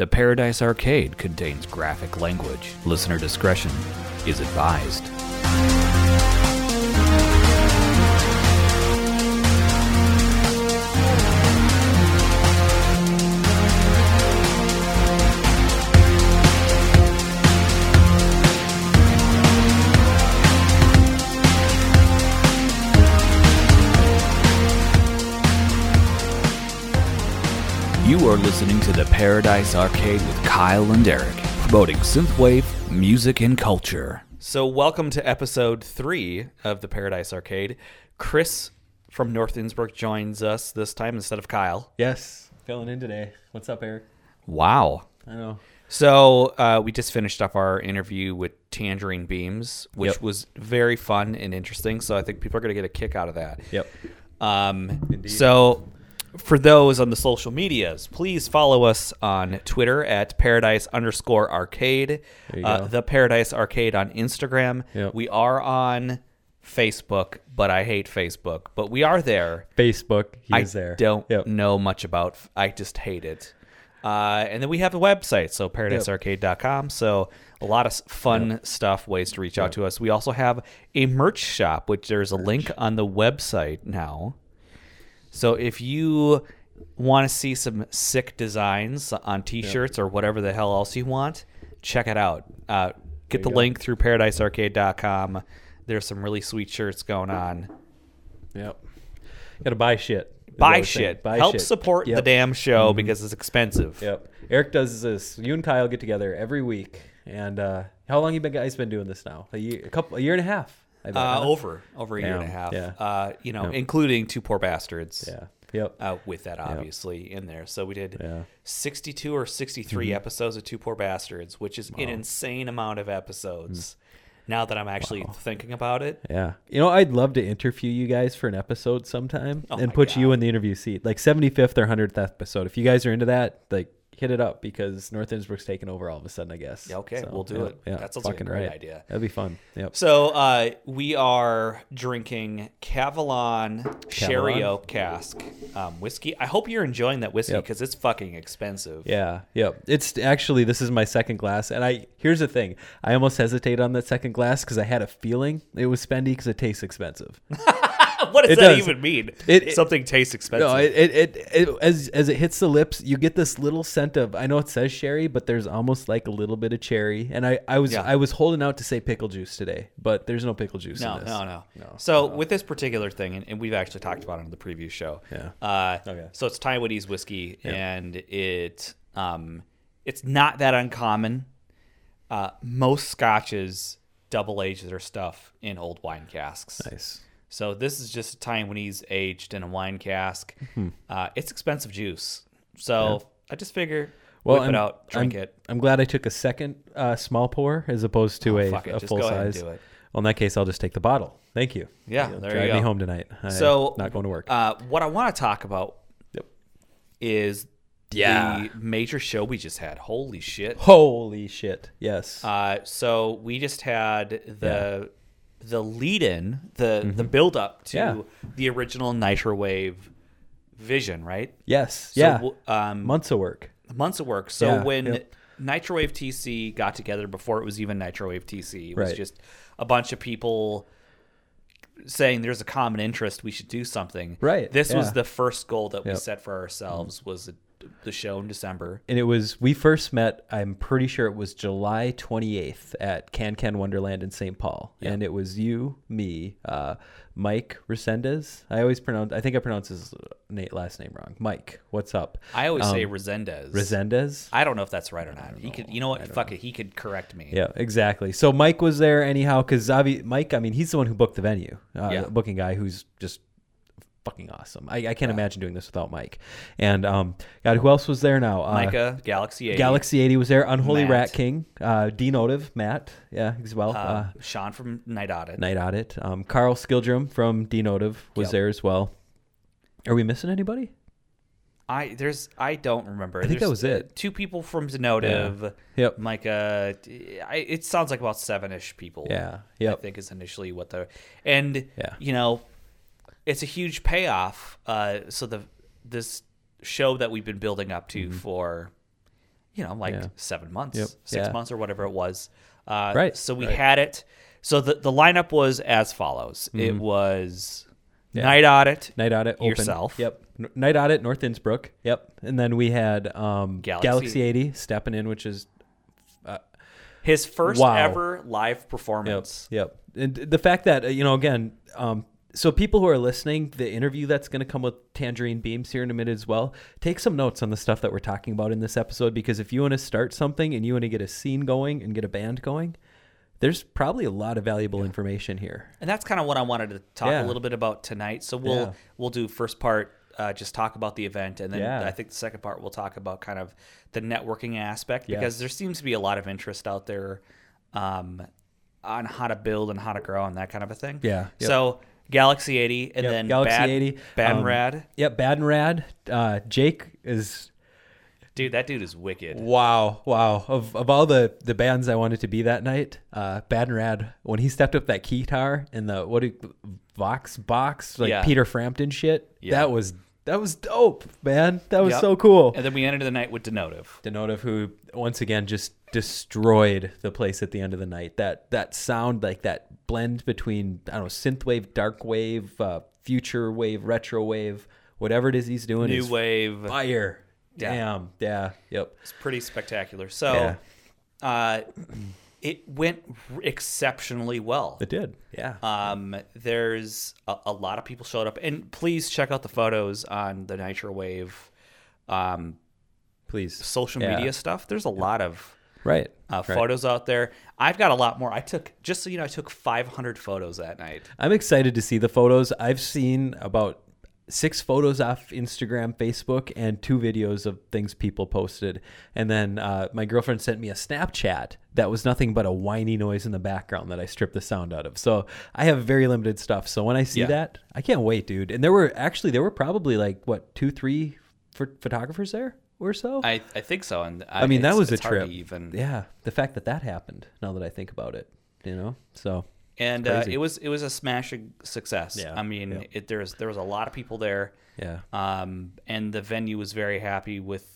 The Paradise Arcade contains graphic language. Listener discretion is advised. You are listening to the Paradise Arcade with Kyle and Eric, promoting synthwave, music, and culture. So, welcome to episode three of the Paradise Arcade. Chris from North Innsbruck joins us this time instead of Kyle. Yes, filling in today. What's up, Eric? Wow. I know. So, uh, we just finished up our interview with Tangerine Beams, which Yep. was very fun and interesting. So, I think people are going to get a kick out of that. Yep. Um, so, for those on the social medias, please follow us on Twitter at paradise underscore arcade, uh, the Paradise Arcade on Instagram. Yep. We are on Facebook, but I hate Facebook. But we are there. Facebook, he I is there. don't Yep. know much about. I just hate it. Uh, and then we have a website, so paradisearcade.com. So a lot of fun stuff, ways to reach out to us. We also have a merch shop, which there's a link on the website now. So if you want to see some sick designs on T-shirts or whatever the hell else you want, check it out. Uh, get the link through paradisearcade.com. There's some really sweet shirts going on. Yep. Got to buy shit. Buy shit. Buy Help shit. support the Yep. Mm-hmm. damn show because it's expensive. Yep. Eric does this. You and Kyle get together every week. And uh, how long you been guys been doing this now? A year, a couple, a year and a half. Uh, over over a year and a half. yeah. Uh, you know, Yep. including two poor bastards. Yeah. Yep. Uh, with that obviously in there, so we did Yeah. Mm-hmm. 62 or 63 episodes of Two Poor Bastards, which is an insane amount of episodes. Now that I'm actually thinking about it, Yeah. You know, I'd love to interview you guys for an episode sometime Oh and my put you God. in the interview seat. Like 75th or 100th episode. If you guys are into that, like hit it up because North Innsbruck's taking over all of a sudden, I guess. Yeah, okay, we'll do yeah, it. Yeah, That sounds like a fucking great right. idea. That'd be fun. Yep. So uh, we are drinking Kavalan Sherry Oak Cask um, whiskey. I hope you're enjoying that whiskey Yep. because it's fucking expensive. Yeah, yep. It's actually this is my second glass, and I here's the thing: I almost hesitate on that second glass because I had a feeling it was spendy because it tastes expensive. what does It that does. even mean? It- it- Something tastes expensive. No, it, it, it, as as it hits the lips, you get this little scent of. I know it says sherry, but there's almost like a little bit of cherry. And I, I was Yeah. I was holding out to say pickle juice today, but there's no pickle juice. No, in this. no, no, No. So with this particular thing, and, and we've actually talked about it on the previous show. Yeah. Uh, Okay. So it's Taiwanese whiskey, and it um, it's not that uncommon. Uh, most scotches double age their stuff in old wine casks. Nice. So this is just a time when he's aged in a wine cask. Uh, it's expensive juice, so I just figure Well, whip I'm, it out, drink I'm, it. I'm glad I took a second uh, small pour as opposed to Oh, a, a full go size. Well, in that case, I'll just take the bottle. Thank you. Yeah, You'll there drive you me home tonight. I'm So not going to work. Uh, what I want to talk about Yep. is Yeah. the major show we just had. Holy shit! Holy shit! Yes. Uh, so we just had the the lead in the the build up to Mm-hmm. Yeah. the original Nitrowave vision, right? yes. So, yeah. um, Months of work. months of work. So Yeah, when yep. Nitrowave TC got together before it was even Nitrowave TC, it was Right. just a bunch of people saying there's a common interest, we should do something. Right, This was the first goal that we set for ourselves was the, the show in December. and it was we first met i'm pretty sure it was july 28th at can can wonderland in st paul Yeah. and it was you me uh, mike resendez i always pronounce i think i pronounce his last name wrong mike what's up I always say Um, Resendez. resendez I don't know if that's right or not. He could, you know what? Fuck it. He could correct me. yeah exactly so mike was there anyhow because mike i mean he's the one who booked the venue uh, Yeah. booking guy who's just fucking awesome i, I can't imagine doing this without mike and um god who else was there now uh, Micah, Galaxy 80. Galaxy 80 was there. Unholy Matt. Rat King. Uh, Denotive, Matt. Yeah, as well. Uh, Uh, Sean from Night Audit. Night Audit. Um, Carl Skildrum from Denotive was Yep. there as well. Are we missing anybody? I there's I don't remember. I think that was it. uh, Two people from Zenotive. Yep. Micah. I, it sounds like about seven ish people. Yeah. I think is initially what the and Yeah. you know, it's a huge payoff. Uh, so the this show that we've been building up Mm-hmm. to for you know, like Yeah. seven months, Yep. six Yeah. months, or whatever it was. Uh, Right, So we right. had it. So the the lineup was as follows. It was Mm-hmm. Yeah. Night Audit, Night Audit open. Yourself. Yep. Night Audit North Innsbruck. Yep. And then we had um, Galaxy. Galaxy. 80 stepping in, which is his first Wow. ever live performance. Yep. And the fact that uh, you know again, um, so people who are listening, the interview that's going to come with Tangerine Beams here in a minute as well. Take some notes on the stuff that we're talking about in this episode because if you want to start something and you want to get a scene going and get a band going, there's probably a lot of valuable information here. And that's kind of what I wanted to talk Yeah. a little bit about tonight. So we'll Yeah. we'll do first part uh, just talk about the event, and then Yeah. I think the second part we'll talk about kind of the networking aspect because there seems to be a lot of interest out there um, on how to build and how to grow and that kind of a thing. Yeah. Yep. So Galaxy 80, and Yep, then Galaxy Bad, 80, Bad um, and Rad. Yep, Bad and Rad. Uh, Jake is Dude, that dude is wicked. Wow, wow. Of of all the the bands I wanted to be that night, uh Bad and Rad, when he stepped up that guitar and the what do Vox box, like Yeah. Peter Frampton shit, Yeah. that was that was dope, man. That was Yep. so cool. And then we ended the night with Denotive. Denotive who once again just destroyed the place at the end of the night. That that sound like that blend between I don't know, synthwave, dark wave, uh, future wave, retro wave, whatever it is he's doing New is wave. fire. Yeah. Damn. Yeah. Yep. It's pretty spectacular. So Yeah. uh, it went exceptionally well. It did. Yeah. Um, there's a, a lot of people showed up, and please check out the photos on the Nitro Wave um, Please. social Yeah. media stuff. There's a lot of Right. uh, right. photos out there. I've got a lot more. I took just so you know, I took 500 photos that night. I'm excited to see the photos. I've seen about six photos off Instagram, Facebook, and two videos of things people posted. And then uh, my girlfriend sent me a Snapchat that was nothing but a whiny noise in the background that I stripped the sound out of. So I have very limited stuff. So when I see Yeah. that, I can't wait, dude. And there were actually there were probably like what two, three ph- photographers there or so. I, I think so, and I mean, that was a it's hard to trip. Even Yeah, the fact that that happened. Now that I think about it, you know. So and uh, it was it was a smashing success. Yeah, I mean, yeah. it, there's there was a lot of people there. yeah, um, and the venue was very happy with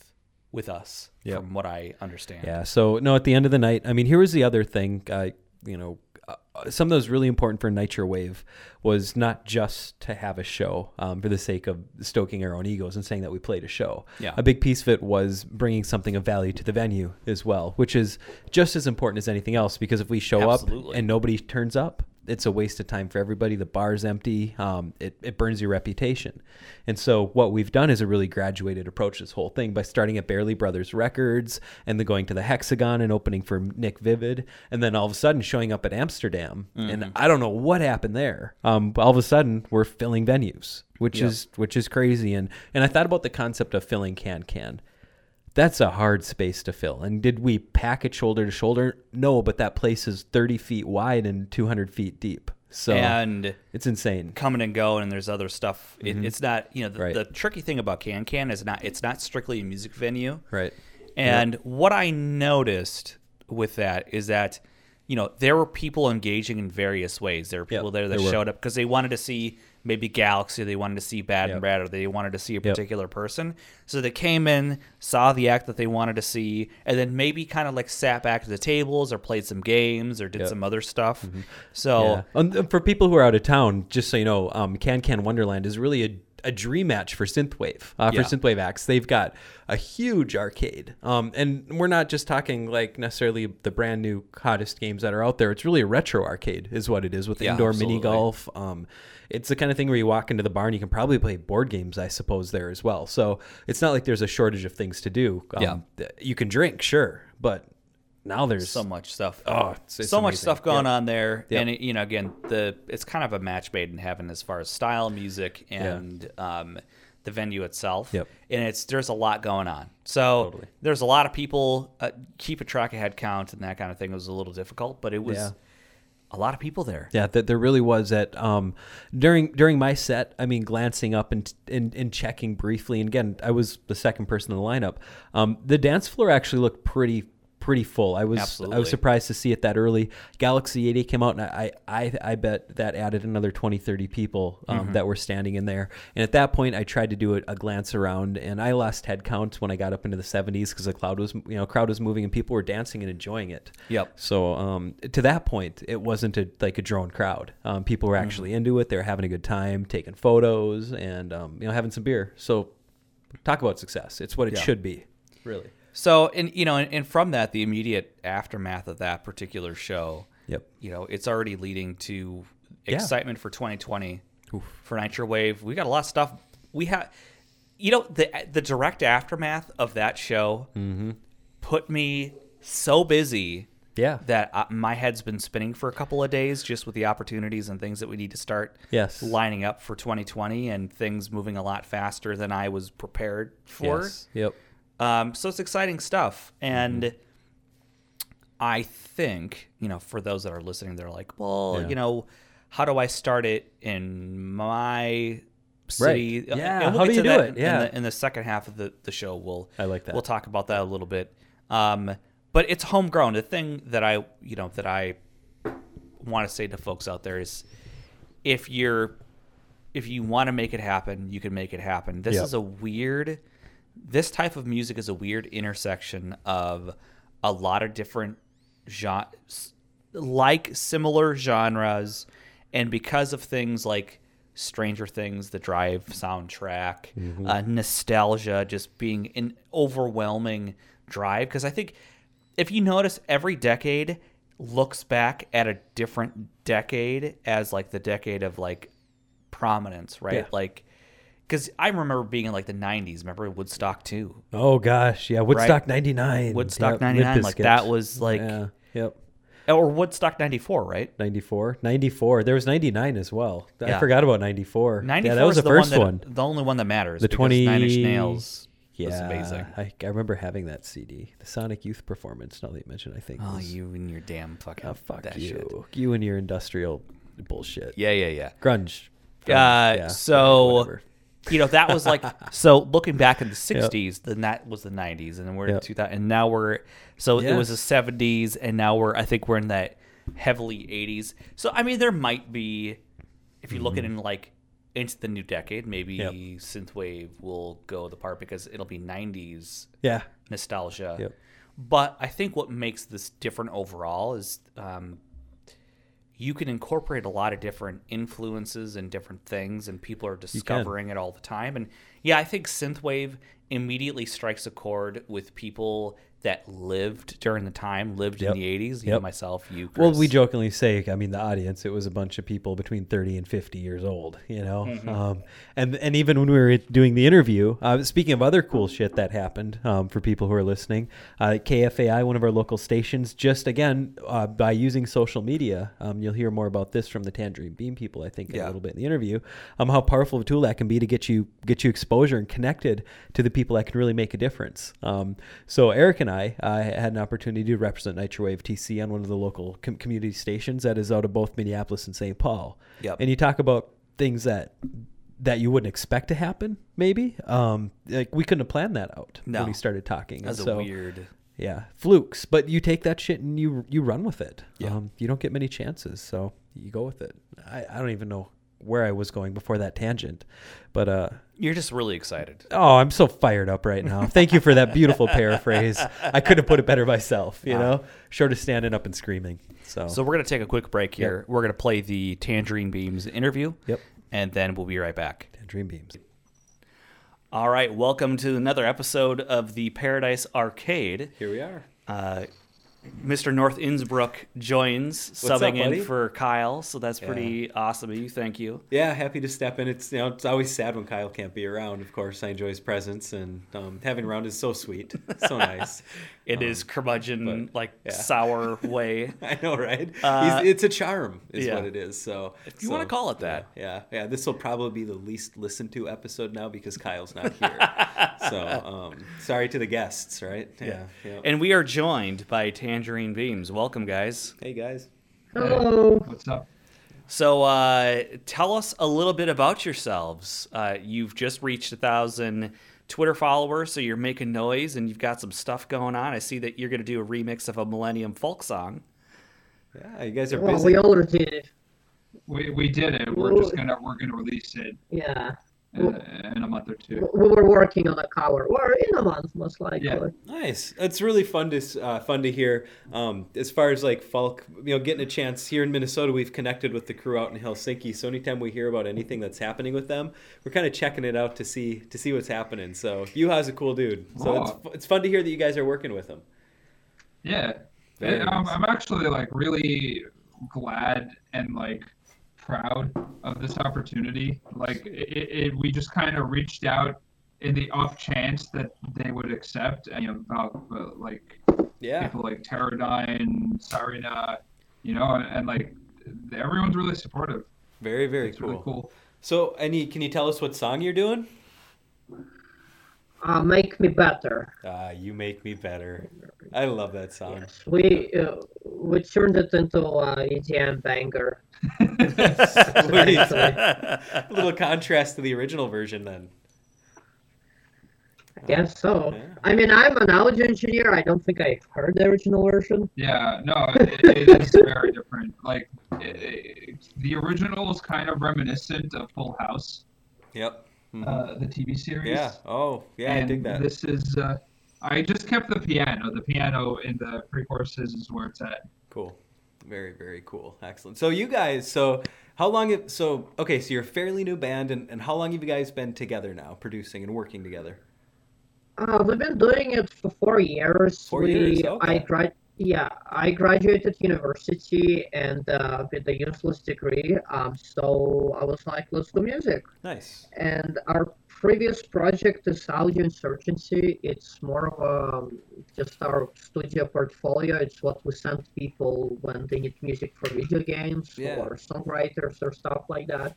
with us, Yep. from what I understand. Yeah. So no, at the end of the night, I mean, here was the other thing. I, you know, uh, something that was really important for Nitro Wave was not just to have a show um, for the sake of stoking our own egos and saying that we played a show. Yeah. A big piece of it was bringing something of value to the venue as well, which is just as important as anything else. Because if we show Absolutely. up and nobody turns up, it's a waste of time for everybody. The bar's empty. Um, it, it burns your reputation. And so what we've done is a really graduated approach this whole thing by starting at Barely Brothers Records and then going to the Hexagon and opening for Nick Vivid, and then all of a sudden showing up at Amsterdam. And I don't know what happened there. Um, all of a sudden we're filling venues, which Yep. is which is crazy. And and I thought about the concept of filling can can that's a hard space to fill. And did we pack it shoulder to shoulder? No, but that place is 30 feet wide and 200 feet deep. So and it's insane. coming and going, and there's other stuff. It, it's not you know the, Mm-hmm. Right. the tricky thing about Can Can is not it's not strictly a music venue. Right. And what I noticed with that is that, you know, there were people engaging in various ways. There were people there that there showed up because they wanted to see maybe Galaxy, they wanted to see Bad and Yep. Or they wanted to see a particular person. So they came in, saw the act that they wanted to see, and then maybe kind of like sat back at the tables or played some games or did Yep. some other stuff. So Yeah. For people who are out of town, just so you know, um, Can Can Wonderland is really a, a dream match for synthwave. Uh, for Yeah. synthwave acts, they've got a huge arcade, um, and we're not just talking like necessarily the brand new hottest games that are out there. It's really a retro arcade, is what it is with Yeah, indoor absolutely. mini golf. Um, it's the kind of thing where you walk into the bar and you can probably play board games, I suppose, there as well. So it's not like there's a shortage of things to do. Um, Yeah. you can drink, sure, but now there's so much stuff. Oh, it's- it's so much stuff going Yep. on there, Yep. and it, you know, again, the it's kind of a match made in heaven as far as style, music, and um, the venue itself. Yep. And it's there's a lot going on. So Totally. there's a lot of people. Uh, keep a track of head count and that kind of thing It was a little difficult, but it was Yeah. A lot of people there. Yeah, that there really was at um during during my set. I mean, glancing up and and, and checking briefly, and again, I was the second person in the lineup. Um, the dance floor actually looked pretty pretty full. I was I was surprised to see it that early. Galaxy 80 came out, and I I, I bet that added another 20, 30 people um, Mm-hmm. that were standing in there. And at that point, I tried to do a, a glance around, and I lost head count when I got up into the 70s because the cloud was you know crowd was moving and people were dancing and enjoying it. Yep. So um, to that point, it wasn't a, like a drone crowd. Um, people were actually Mm-hmm. into it. They were having a good time, taking photos, and um, you know having some beer. So talk about success. It's what it Yeah. should be. Really. So, and you know, and, and from that, the immediate aftermath of that particular show, Yep. you know, it's already leading to Yeah. excitement for 2020 for Nitro Wave. We got a lot of stuff. We have, you know, the the direct aftermath of that show Mm-hmm. put me so busy Yeah. that uh, my head's been spinning for a couple of days just with the opportunities and things that we need to start Yes. lining up for 2020 and things moving a lot faster than I was prepared for. Yes. Yep. Um, so it's exciting stuff. And Mm-hmm. I think, you know, for those that are listening, they're like, well, Yeah. you know, how do I start it in my city? Right. Yeah, And how do you do it? Yeah. In the, in the second half of the, the show, we'll, I like that. We'll talk about that a little bit. Um, but it's homegrown. The thing that I, you know, that I want to say to folks out there is if you're if you want to make it happen, you can make it happen. This Yep. is a weird this type of music is a weird intersection of a lot of different genres like similar genres and because of things like Stranger Things, the Drive soundtrack, uh, nostalgia, just being an overwhelming drive. Because I think if you notice, every decade looks back at a different decade as like the decade of like prominence, right? Yeah. Like, because I remember being in like the '90s. Remember Woodstock too? Oh gosh, yeah. Woodstock '99. Woodstock Yep, '99, like that was like, Yeah. Yep. or Woodstock '94, right? 94. 94. There was 99 as well. Yeah. I forgot about 94. '94 Yeah, that was the, the first one, one. the only one that matters. The 20 Nine Inch Nails Yeah, was amazing. I, I remember having that CD. The Sonic Youth performance. Now that you mention, I think. Oh, was- you and your damn fucking Oh, fuck that you. shit. You and your industrial bullshit. Yeah, yeah, yeah. Grunge. Uh, yeah, so whatever. You know that was like so looking back in the 60s then that was the 90s and then we're in 2000 and now we're so it was the 70s and now we're i think we're in that heavily 80s so i mean there might be if you look at it in like into the new decade maybe Yep. synthwave will go the part because it'll be 90s Yeah. nostalgia Yep. but i think what makes this different overall is um, you can incorporate a lot of different influences and different things and people are discovering it all the time. And yeah i think synthwave immediately strikes a chord with people that lived during the time lived Yep. in the 80s you know myself you Well, we jokingly say, I mean, the audience, it was a bunch of people between 30 and 50 years old, you know? Mm-hmm. Um, and, and even when we were doing the interview, uh, speaking of other cool shit that happened um, for people who are listening, uh, KFAI, one of our local stations, just again, uh, by using social media, um, you'll hear more about this from the Tangerine Beam people, I think, Yeah. a little bit in the interview, um, how powerful of a tool that can be to get you, get you exposure and connected to the people that can really make a difference. Um, so Eric and I uh, had an opportunity to represent Nitrowave TC on one of the local com- community stations that is out of both Minneapolis and St. Paul. Yep. And you talk about things that that you wouldn't expect to happen, maybe. Um, like we couldn't have planned that out No. when we started talking. that's so, weird yeah, flukes. But you take that shit and you you run with it. Yeah. Um, you don't get many chances, so you go with it. I, I don't even know where I was going before that tangent, but uh, you're just really excited Oh, I'm so fired up right now. Thank you for that beautiful paraphrase. I couldn't have put it better myself, you Ah. know? Short of standing up and screaming. So, so we're going to take a quick break here we're going to play the tangerine beams interview Yep. and then we'll be right back Dream Beams. All right, welcome to another episode of the Paradise Arcade. Here we are. Uh, Mr. North Innsbruck joins, up, subbing buddy? in for Kyle, so that's pretty awesome of you. Thank you. Yeah, happy to step in. It's you know it's always sad when Kyle can't be around. Of course, I enjoy his presence, and um, having around is so sweet, so nice. It is curmudgeon, Um, but, like yeah. sour way. I know, right? Uh, it's a charm, is yeah. what it is. So, If you wanna call it that. yeah, yeah. yeah. This will probably be the least listened to episode now because Kyle's not here. so, um, sorry to the guests, right? Yeah, yeah. And we are joined by Tangerine Beams. Welcome, guys. hey guys. Hello. What's up? So, uh, tell us a little bit about yourselves. Uh, you've just reached a thousand Twitter followers, so you're making noise and you've got some stuff going on. I see that you're going to do a remix of a Millennium Fox song. Yeah, you guys are Well, busy. we already did. We, we did it. We're just gonna we're gonna release it Yeah. Uh, in a month or two. We were working on a cover. Or in a month, most likely. Yeah. Nice. It's really fun to uh, fun to hear. Um, as far as like folk, you know, getting a chance here in Minnesota, we've connected with the crew out in Helsinki. So anytime we hear about anything that's happening with them, we're kind of checking it out to see to see what's happening. So Yuha's a cool dude. So it's, it's fun to hear that you guys are working with him. Yeah, Very And I'm. I'm actually like really glad and like proud of this opportunity. Like it, it we just kind of reached out in the off chance that they would accept. And, you know, about uh, like Yeah. people like Pterodyne, Sarina, you know, and, and like everyone's really supportive. Very very It's cool. really cool. So any can you tell us what song you're doing? Uh, make me better. Ah, you make me better. I love that song. Yes, we uh, we turned it into a EDM banger. Sweet. a little contrast to the original version then. I guess so. Yeah. I mean, I'm an audio engineer. I don't think I heard the original version. Yeah, no, it, it is very different. Like it, it, the original is kind of reminiscent of Full House, Yep. Mhm. uh, the TV series. yeah. Oh, yeah, I and dig that. This is. Uh, I just kept the piano. The piano in the pre-choruses is where it's at. Cool. Very, very cool. Excellent. So you guys, so how long have, so okay, so you're a fairly new band and, and how long have you guys been together now, producing and working together? Uh, we've been doing it for four years. Four we, years, okay. I grad, yeah, I graduated university and uh, with a useless degree. Um, so I was like, let's do music. Nice. And our previous project is Audio Insurgency. It's more of a, just our studio portfolio. It's what we send people when they need music for video games Yeah. or songwriters or stuff like that.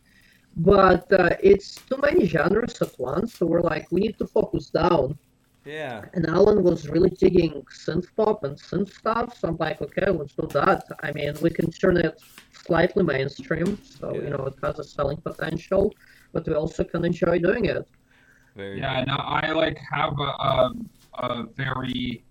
But uh, it's too many genres at once. So we're like, we need to focus down. Yeah. And Alan was really digging synth pop and synth stuff. So I'm like, okay, let's do that. I mean, we can turn it slightly mainstream. So, Yeah. you know, it has a selling potential, but we also can enjoy doing it. Very Yeah, and I like have a, a, a very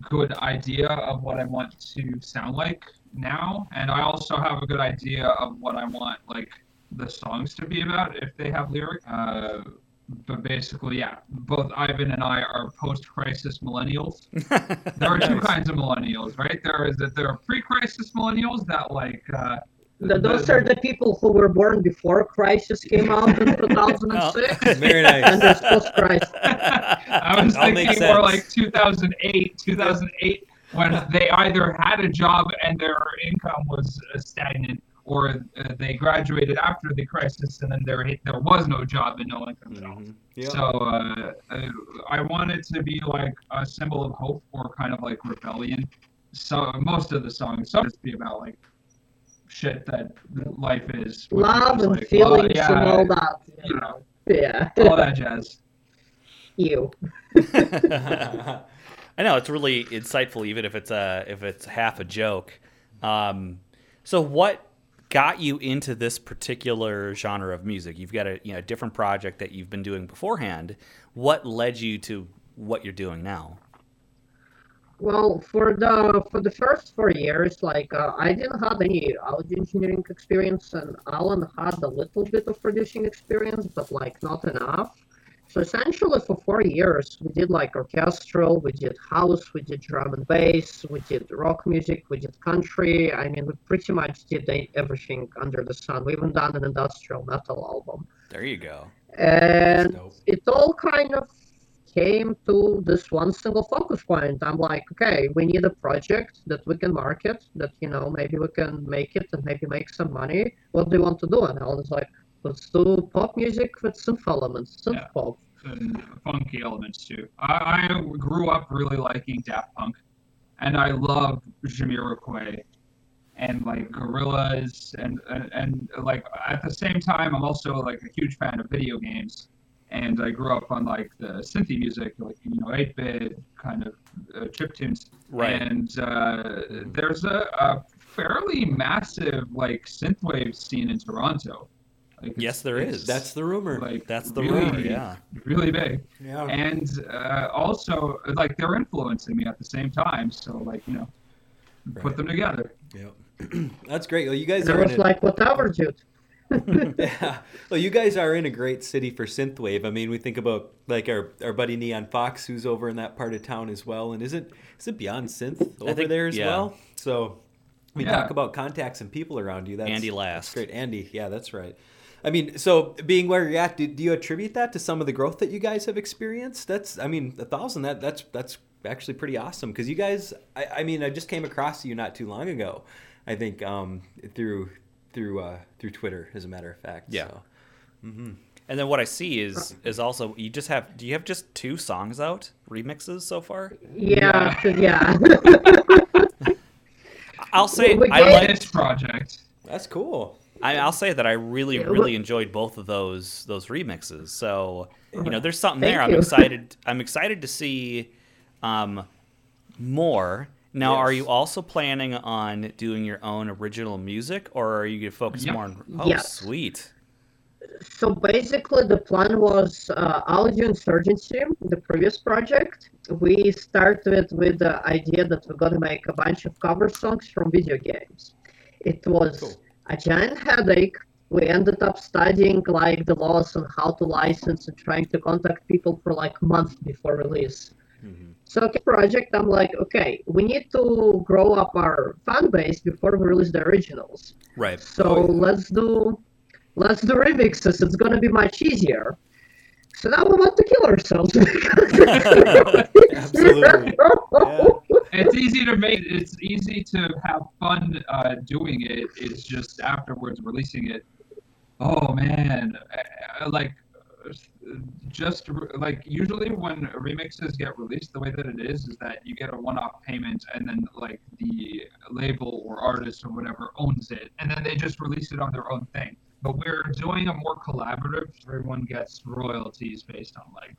good idea of what I want to sound like now, and I also have a good idea of what I want like the songs to be about if they have lyric. Uh, but basically, yeah, both Ivan and I are post-crisis millennials. There are two Nice. kinds of millennials, right? There is that there are pre-crisis millennials that like. Uh, Th those are the people who were born before Crysis came out in 2006. Very And nice. there's post Crysis. I was All makes thinking more like 2008, 2008, when they either had a job and their income was uh, stagnant, or uh, they graduated after the crisis and then there there was no job and no income at all. Mhm. Yep. So uh, uh, I wanted to be like a symbol of hope or kind of like rebellion. So most of the songs some just be about like shit that life is. Love and like, feelings well, yeah, and all that. You know, Yeah. all that jazz. you. I know it's really insightful, even if it's a if it's half a joke. Um, so, what got you into this particular genre of music? You've got a you know a different project that you've been doing beforehand. What led you to what you're doing now? Well, for the for the first four years, like uh, I didn't have any audio engineering experience, and Alan had a little bit of producing experience, but like not enough. So essentially, for four years, we did like orchestral, we did house, we did drum and bass, we did rock music, we did country. I mean, we pretty much did everything under the sun. We even done an industrial metal album, There you go. and it all kind of came to this one single focus point. I'm like, okay, we need a project that we can market, that you know maybe we can make it and maybe make some money. What do you want to do? And I was like, let's do pop music with synth elements, synth Yeah. pop. funky elements too. I, I grew up really liking Daft Punk, and I love Jamiroquai and like Gorillaz, and, and and like at the same time, I'm also like a huge fan of video games, and I grew up on like the synthy music, like you know, 8-bit kind of uh, chip tunes. Right. And uh, there's a, a fairly massive like synthwave scene in Toronto. Like, Yes, there is. That's the rumor. like That's the really, rumor, yeah. really big. yeah. And uh, also, like they're influencing me at the same time. So like you know, Right. put them together. Yep. That's great. Well, you guys There are in was a, like whatever, dude. yeah. Well, you guys are in a great city for synthwave. I mean, we think about like our, our buddy Neon Fox, who's over in that part of town as well. And isn't is it Beyond Synth over think- there as yeah. well? So we Yeah. talk about contacts and people around you. That's Andy that's Last. great. Andy, yeah, that's right. I mean, so being where you're at, do, do you attribute that to some of the growth that you guys have experienced? That's, I mean, a thousand. That that's that's actually pretty awesome because you guys. I, I mean, I just came across you not too long ago. I think um, through through uh, through Twitter, as a matter of fact. Yeah. So. And then what I see is is also you just have do you have just two songs out remixes so far? Yeah, yeah. I'll say Well, I like This project. That's cool. I, I'll say that I really, Yeah, really enjoyed both of those those remixes. So you know, there's something Thank there. I'm excited. I'm excited to see um, more. Now, are you also planning on doing your own original music, or are you going to focus Yep. more on? Oh, Yes. sweet. So basically, the plan was uh, Audio Insurgency, the previous project. We started with the idea that we're going to make a bunch of cover songs from video games. It was Cool. a giant headache. We ended up studying like the laws on how to license and trying to contact people for like months before release. So okay, project, I'm like, okay, we need to grow up our fan base before we release the originals. Right. So Oh, yeah. let's do let's do remixes. It's gonna be much easier. So now we want to kill ourselves. Absolutely. It's easy to make. It's easy to have fun uh, doing it. It's just afterwards releasing it. Oh man, I- I- like just like usually when remixes get released, the way that it is is that you get a one-off payment, and then like the label or artist or whatever owns it, and then they just release it on their own thing. But we're doing a more collaborative. Everyone gets royalties based on like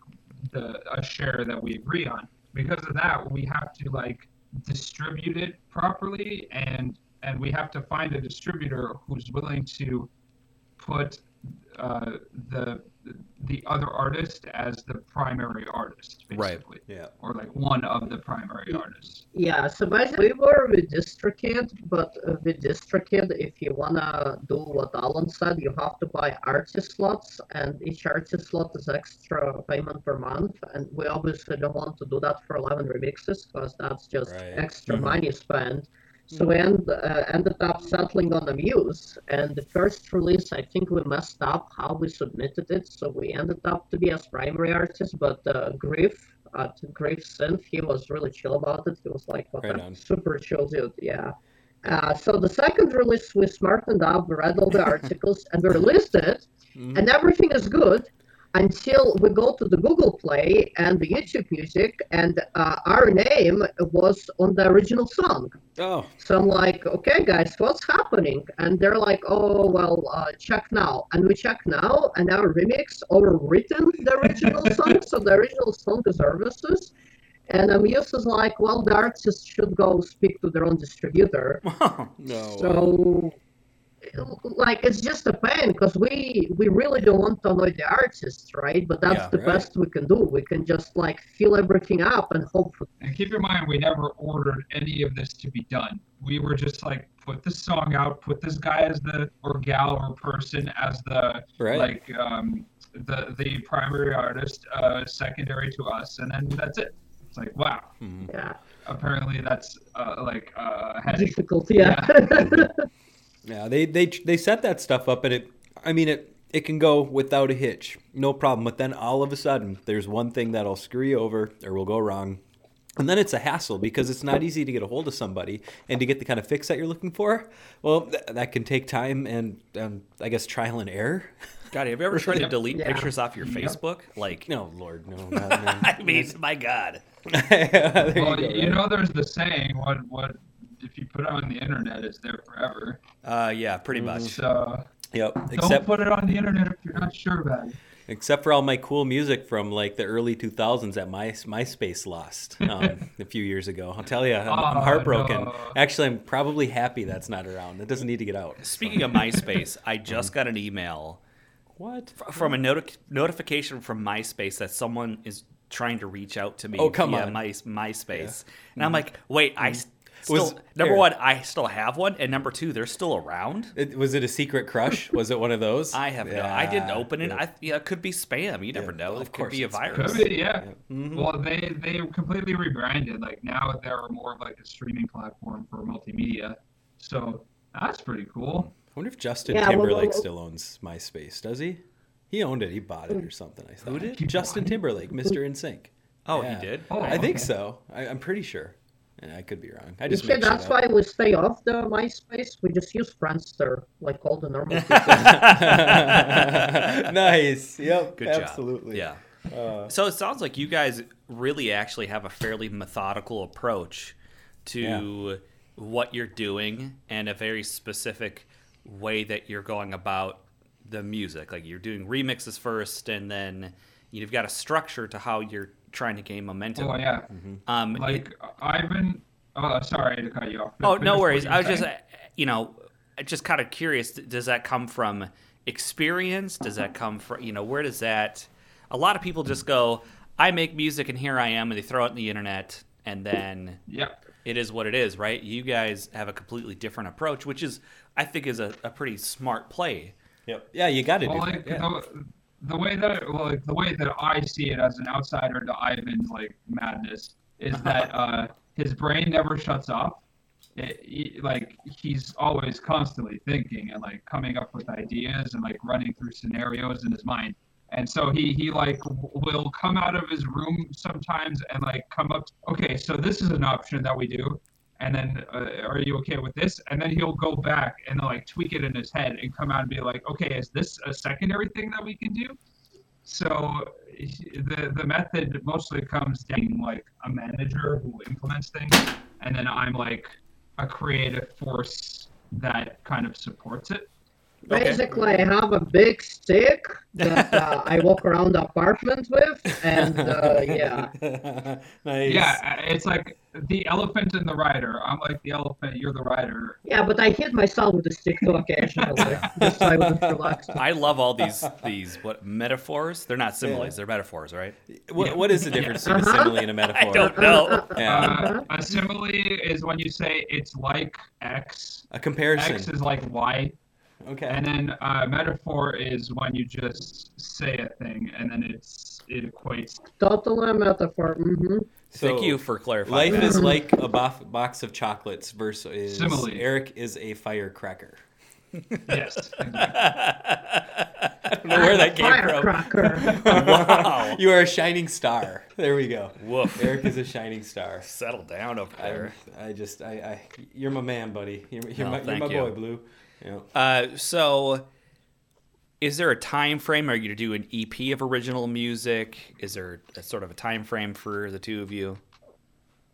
the a share that we agree on. Because of that, we have to like distribute it properly, and and we have to find a distributor who's willing to put uh, the the other artist as the primary artist, Right. basically, Yeah. or like one of the primary artists. yeah, so basically we were with DistroKid, but uh, with DistroKid, if you wanna do what Alan said, you have to buy artist slots, and each artist slot is extra payment per month, and we obviously don't want to do that for 11 remixes, because that's just Right. extra Mhm. money spent. So we end, uh, ended up settling on Amuse, and the first release, I think we messed up how we submitted it, so we ended up to be as primary artist, but uh, Griff, at Griff Synth, he was really chill about it. He was like, what Right a super chill dude, yeah. Uh, so the second release, we smartened up, we read all the articles, and we released it, Mhm. and everything is good until we go to the Google Play and the YouTube Music, and uh, our name was on the original song. Oh. So I'm like, okay, guys, what's happening? And they're like, oh, well, uh, check now. And we check now, and our remix overwritten the original song. So the original song is services. And Amuse is like, well, the artists should go speak to their own distributor. No. So, like, it's just a pain because we we really don't want to annoy the artists, right? But that's Yeah, the right. best we can do. We can just like fill everything up and hope for And keep in mind, we never ordered any of this to be done. We were just like, put this song out, put this guy as the or gal or person as the Right. like um, the the primary artist, uh, secondary to us, and then that's it. It's like, wow. Mhm. yeah, Apparently, that's uh, like uh, headache. difficult. Yeah. Yeah, they they they set that stuff up, and it. I mean, it it can go without a hitch, no problem. But then all of a sudden, there's one thing that'll screw you over or will go wrong, and then it's a hassle because it's not easy to get a hold of somebody and to get the kind of fix that you're looking for. Well, th- that can take time and um, I guess trial and error. God, have you ever tried to delete Yeah. pictures off your Facebook? Like, No, Lord, no, not, man. I mean, my God. There Well, go, you right? know, there's the saying, what what if you put it on the internet, it's there forever. Uh, yeah, pretty Mm. much. So Yep. don't Except put it on the internet if you're not sure about it. except for all my cool music from like the early 2000s that my MySpace lost um, a few years ago. I'll tell you, I'm, I'm Oh, heartbroken. no. Actually, I'm probably happy that's not around. It doesn't need to get out. Speaking of MySpace, I just got an email What? from a noti- notification from MySpace that someone is trying to reach out to me Oh, come via on. My, MySpace. And I'm like, wait, I s- still, Was- number here. one, I still have one, and number two, they're still around. It, was it a secret crush? Was it one of those? I have no. I didn't open it. yeah. I yeah, it could be spam. You never Yeah, know. of It could course be a virus. Could be, yeah. Mhm. Well, they they completely rebranded. Like now they're more of like a streaming platform for multimedia. So that's pretty cool. I wonder if Justin Yeah, Timberlake well, still owns MySpace. Does he? He owned it. He bought it or something. I thought. Who did? Justin Timberlake, Mr. NSYNC. Oh, Yeah. he did. Oh, I think so. I, I'm pretty sure. Yeah, I could be wrong. I just see, that's why we stay off the MySpace. We just use Friendster, like all the normal people. nice. Yep. Good absolutely. job. Yeah. Uh, So it sounds like you guys really actually have a fairly methodical approach to what you're doing and a very specific way that you're going about the music. Like you're doing remixes first, and then you've got a structure to how you're trying to gain momentum. Oh yeah. Um, Like I've been. Oh, sorry to cut you off. Oh, no worries. I was just, saying. uh, you know, just kind of curious. Does that come from experience? Does that come from, you know, where does that? A lot of people just go, I make music and here I am, and they throw it on the internet, and then yeah, it is what it is, right? You guys have a completely different approach, which is, I think, is a, a pretty smart play. yep. Yeah, you got to Well, do like that. Yeah. the, the way that well, like the way that I see it as an outsider to Ivan's like madness is that uh, his brain never shuts off. It, he- like he's always constantly thinking and like coming up with ideas and like running through scenarios in his mind. And so he he like w- will come out of his room sometimes and like come up. Okay, so this is an option that we do. And then, uh, are you okay with this? And then he'll go back and like tweak it in his head and come out and be like, okay, is this a secondary thing that we can do? So the the method mostly comes down like a manager who implements things, and then I'm like a creative force that kind of supports it. Basically, I have a big stick that uh, I walk around the apartment with, and uh, yeah. nice. Yeah, it's like the elephant and the rider. I'm like the elephant, you're the rider. Yeah, but I hit myself with the stick too occasionally, just so I wouldn't relax. I love all these these what metaphors. They're not similes. Yeah. They're metaphors, right? What, what is the difference between a Uh-huh. simile and a metaphor? I don't know. Yeah. Uh, a simile is when you say it's like X. a comparison. X is like Y. okay. And then uh, metaphor is when you just say a thing and then it's it equates. Totally a metaphor. hmm So, Thank you for clarifying. Life that. is like a bof- box of chocolates versus Simile. Eric is a firecracker. Yes. I don't know where that came from. Firecracker. wow. You are a shining star. There we go. Woof. Eric is a shining star. Settle down over there. I, I just, I, I, you're my man, buddy. You're, you're Oh, my, you're thank my you. boy, Blue. Yeah. Uh, so, is there a time frame? Are you to do an EP of original music? Is there a sort of a time frame for the two of you?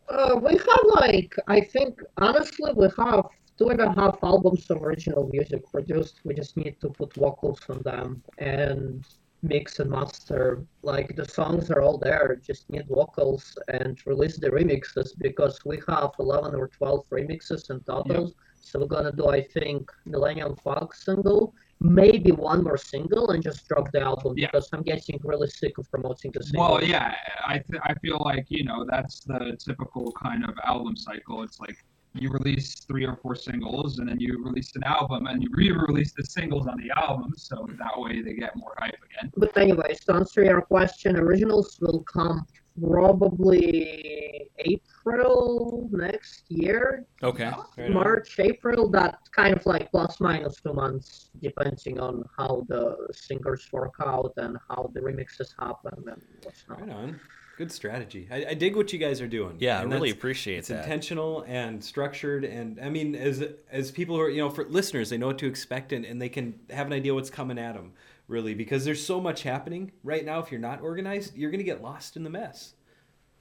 Uh, we have like I think honestly we have two and a half albums of original music produced. We just need to put vocals on them and mix and master. Like the songs are all there, just need vocals and release the remixes because we have eleven or twelve remixes in total. So we're gonna do I think Millennium Fox single, maybe one more single, and just drop the album Yeah. because I'm getting really sick of promoting the singles. Well, yeah, I th- I feel like you know that's the typical kind of album cycle. It's like you release three or four singles and then you release an album and you re-release the singles on the album, so that way they get more hype again. But anyways, to answer your question, originals will come probably April next year, Okay. Right on. March, April. That kind of like plus minus two months, depending on how the singers work out and how the remixes happen and what's not. Right on. Good strategy. I, I dig what you guys are doing. Yeah, I really appreciate it's that. It's intentional and structured and i mean as as people who are you know for listeners they know what to expect and, and they can have an idea what's coming at them really because there's so much happening right now if you're not organized you're going to get lost in the mess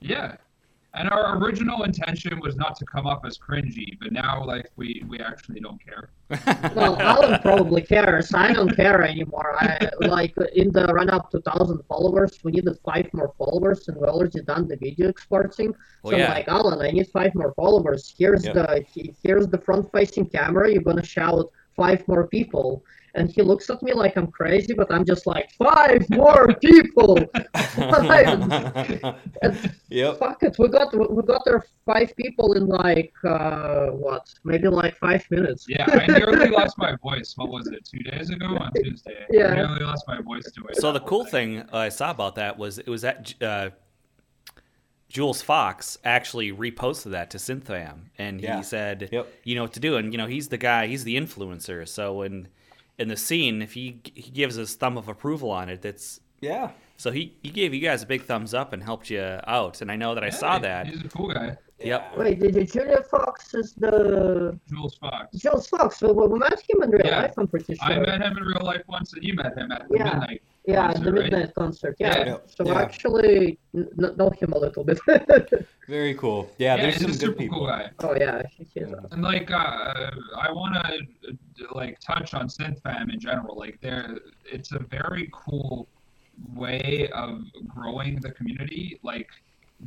Yeah. And our original intention was not to come up as cringy, but now like we we actually don't care. Well, Alan probably cares. I don't care anymore. I like in the run up to thousand followers, we needed five more followers, and we already done the video exporting. Well, so yeah. I'm like, oh, Alan, I need five more followers. Here's Yep. the here's the front facing camera. You're gonna shout five more people, and he looks at me like I'm crazy, but I'm just like five more people. And yep. Fuck it, we got we got there five people in like uh what maybe like five minutes. Yeah, I nearly lost my voice. What was it? Two days ago on Tuesday. Yeah. I nearly lost my voice to it. So the cool thing I saw about that was it was that uh, Jules Fox actually reposted that to Synthfam, and he Yeah. said, Yep. "You know what to do." And you know, he's the guy, he's the influencer. So in in the scene, if he he gives his thumb of approval on it, that's Yeah. so he he gave you guys a big thumbs up and helped you out. And I know that I saw that. He's a cool guy. Yep. Wait, did you Julia Fox is the uh, Jules Fox. Jules Fox? We, we met him in real Yeah. life. I'm pretty sure. I met him in real life once, and you met him at the Yeah. midnight. Yeah, concert, the right? midnight concert. Yeah. Yeah. So Yeah. I actually n- know him a little bit. Very cool. Yeah, Yeah, there's some a good super people. cool guy. oh yeah, he- he's a- And like, uh, I want to like touch on SynthFam in general. Like, there, it's a very cool way of growing the community. Like,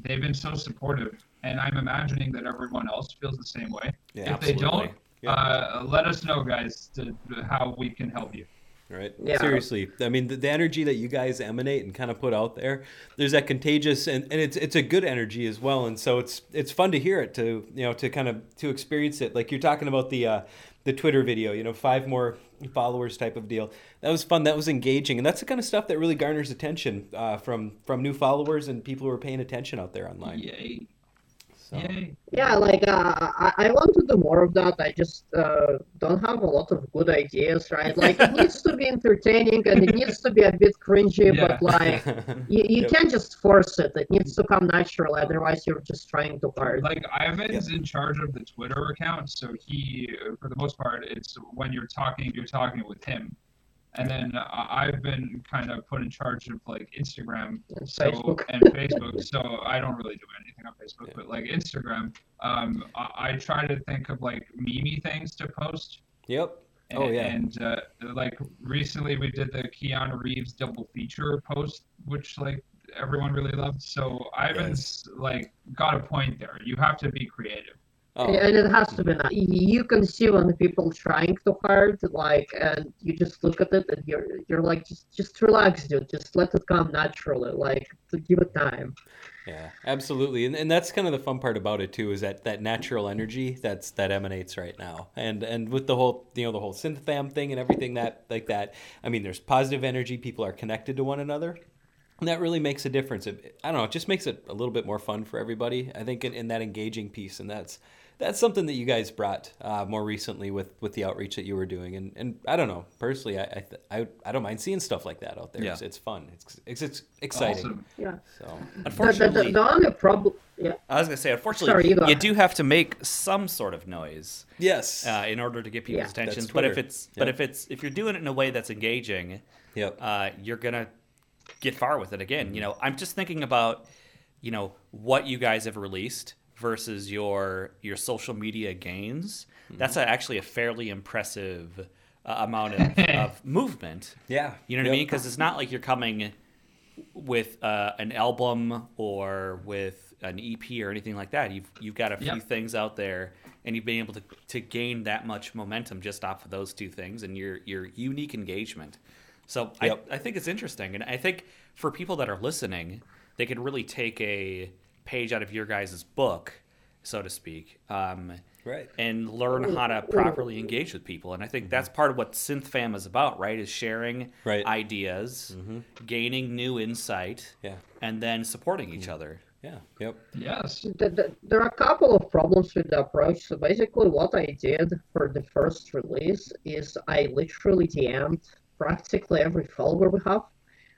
they've been so supportive, and I'm imagining that everyone else feels the same way. Yeah, if they don't. Yeah. uh, let us know, guys, to, how we can help you. Right. Yeah. Seriously. I mean, the, the energy that you guys emanate and kind of put out there, there's that contagious and, and it's it's a good energy as well. And so it's it's fun to hear it to you know to kind of to experience it. Like you're talking about the uh, the Twitter video, you know, five more followers type of deal. That was fun. That was engaging, and that's the kind of stuff that really garners attention uh, from from new followers and people who are paying attention out there online. Yay! So. Yeah, like uh, I, I want to do more of that. I just uh, don't have a lot of good ideas, right? Like it needs to be entertaining and it needs to be a bit cringy, Yeah. but like you, you Yep. can't just force it. It needs to come natural, otherwise you're just trying too hard. Like Ivan's in charge of the Twitter account, so he, for the most part, it's when you're talking, you're talking with him. And then uh, I've been kind of put in charge of like Instagram And so, Facebook. and Facebook. So I don't really do anything on Facebook, but like Instagram, um, I, I try to think of like meme things to post. Yep. Oh, yeah. And uh, like recently, we did the Keanu Reeves double feature post, which like everyone really loved. So Ivan's like got a point there. You have to be creative. Oh, And it has to be not. You can see when the people trying too hard, like, and you just look at it and you're you're like, just just relax, dude. Just let it come naturally. Like, to give it time. Yeah, absolutely, and and that's kind of the fun part about it too, is that that natural energy that's that emanates right now, and and with the whole you know the whole synth fam thing and everything that like that. I mean, there's positive energy. People are connected to one another. And that really makes a difference. It, I don't know. It just makes it a little bit more fun for everybody. I think in, in that engaging piece, and that's that's something that you guys brought uh, more recently with with the outreach that you were doing. And and I don't know personally, I I, th- I, I don't mind seeing stuff like that out there. Yeah. It's, it's fun. It's it's, it's exciting. Awesome. Yeah. So The, the, the, Unfortunately, the only problem. Yeah. I was gonna say, unfortunately, Sorry, you you do have to make some sort of noise yes. uh, in order to get people's Yeah. attention. But if Twitter. it's but if it's if you're doing it in a way that's engaging, yep. uh, you're gonna get far with it again. You know, I'm just thinking about, you know, what you guys have released versus your your social media gains. That's a, actually a fairly impressive uh, amount of, of movement. Yeah. You know what I mean? Because it's not like you're coming with uh, an album or with an EP or anything like that. You've you've got a few Yep. things out there, and you've been able to, to gain that much momentum just off of those two things and your your unique engagement. So Yep. I, I think it's interesting, and I think for people that are listening, they could really take a page out of your guys' book, so to speak. Um, Right. and learn how to properly engage with people. And I think that's part of what Synth Fam is about, right? Is sharing Right. ideas, gaining new insight, Yeah. and then supporting each other. Yeah. Yep. Yes. The, the, there are a couple of problems with the approach. So basically, what I did for the first release is I literally DM'd practically every follower we have.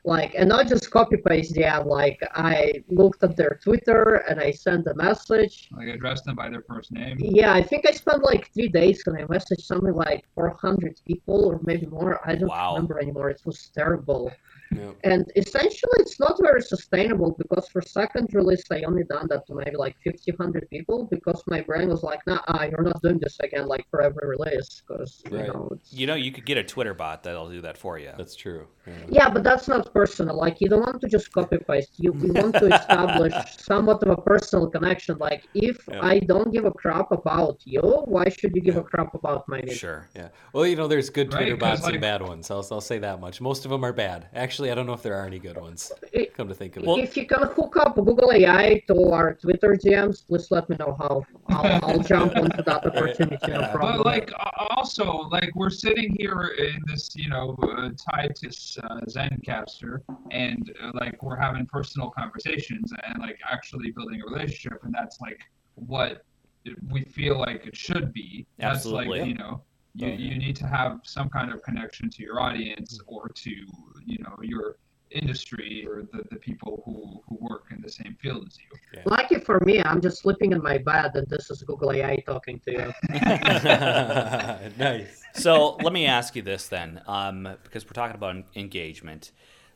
Like, and not just copy paste DM, like, I looked at their Twitter and I sent a message. Like addressed them by their first name. Yeah, I think I spent like three days and I messaged something like 400 people or maybe more. I don't Wow. remember anymore. It was terrible. Yep. And essentially, it's not very sustainable because for second release, I only done that to maybe like 50, 100 people because my brain was like, nah, ah, you're not doing this again like for every release because, Right. you know, it's... You know, you could get a Twitter bot that'll do that for you. That's true. Yeah. Yeah, but that's not personal. Like, you don't want to just copy paste. You, you want to establish somewhat of a personal connection. Like, if Yeah. I don't give a crap about you, why should you give a crap about my music? Sure. Yeah. Well, you know, there's good Right, Twitter 'cause, bots and bad ones. I'll, I'll say that much. Most of them are bad. Actually, I don't know if there are any good ones. Come to think of it. If you can hook up Google AI to our Twitter DMs, please let me know how. I'll, I'll jump onto that opportunity, no problem. But like also like we're sitting here in this you know uh, Titus uh, Zencastr and uh, like we're having personal conversations and like actually building a relationship and that's like what we feel like it should be. That's Absolutely. like you know you, you need to have some kind of connection to your audience or to you know your industry or the, the people who, who work in the same field as you. Lucky for me, I'm just sleeping in my bed, and this is Google AI talking to you. nice. so let me ask you this then, um, because we're talking about engagement.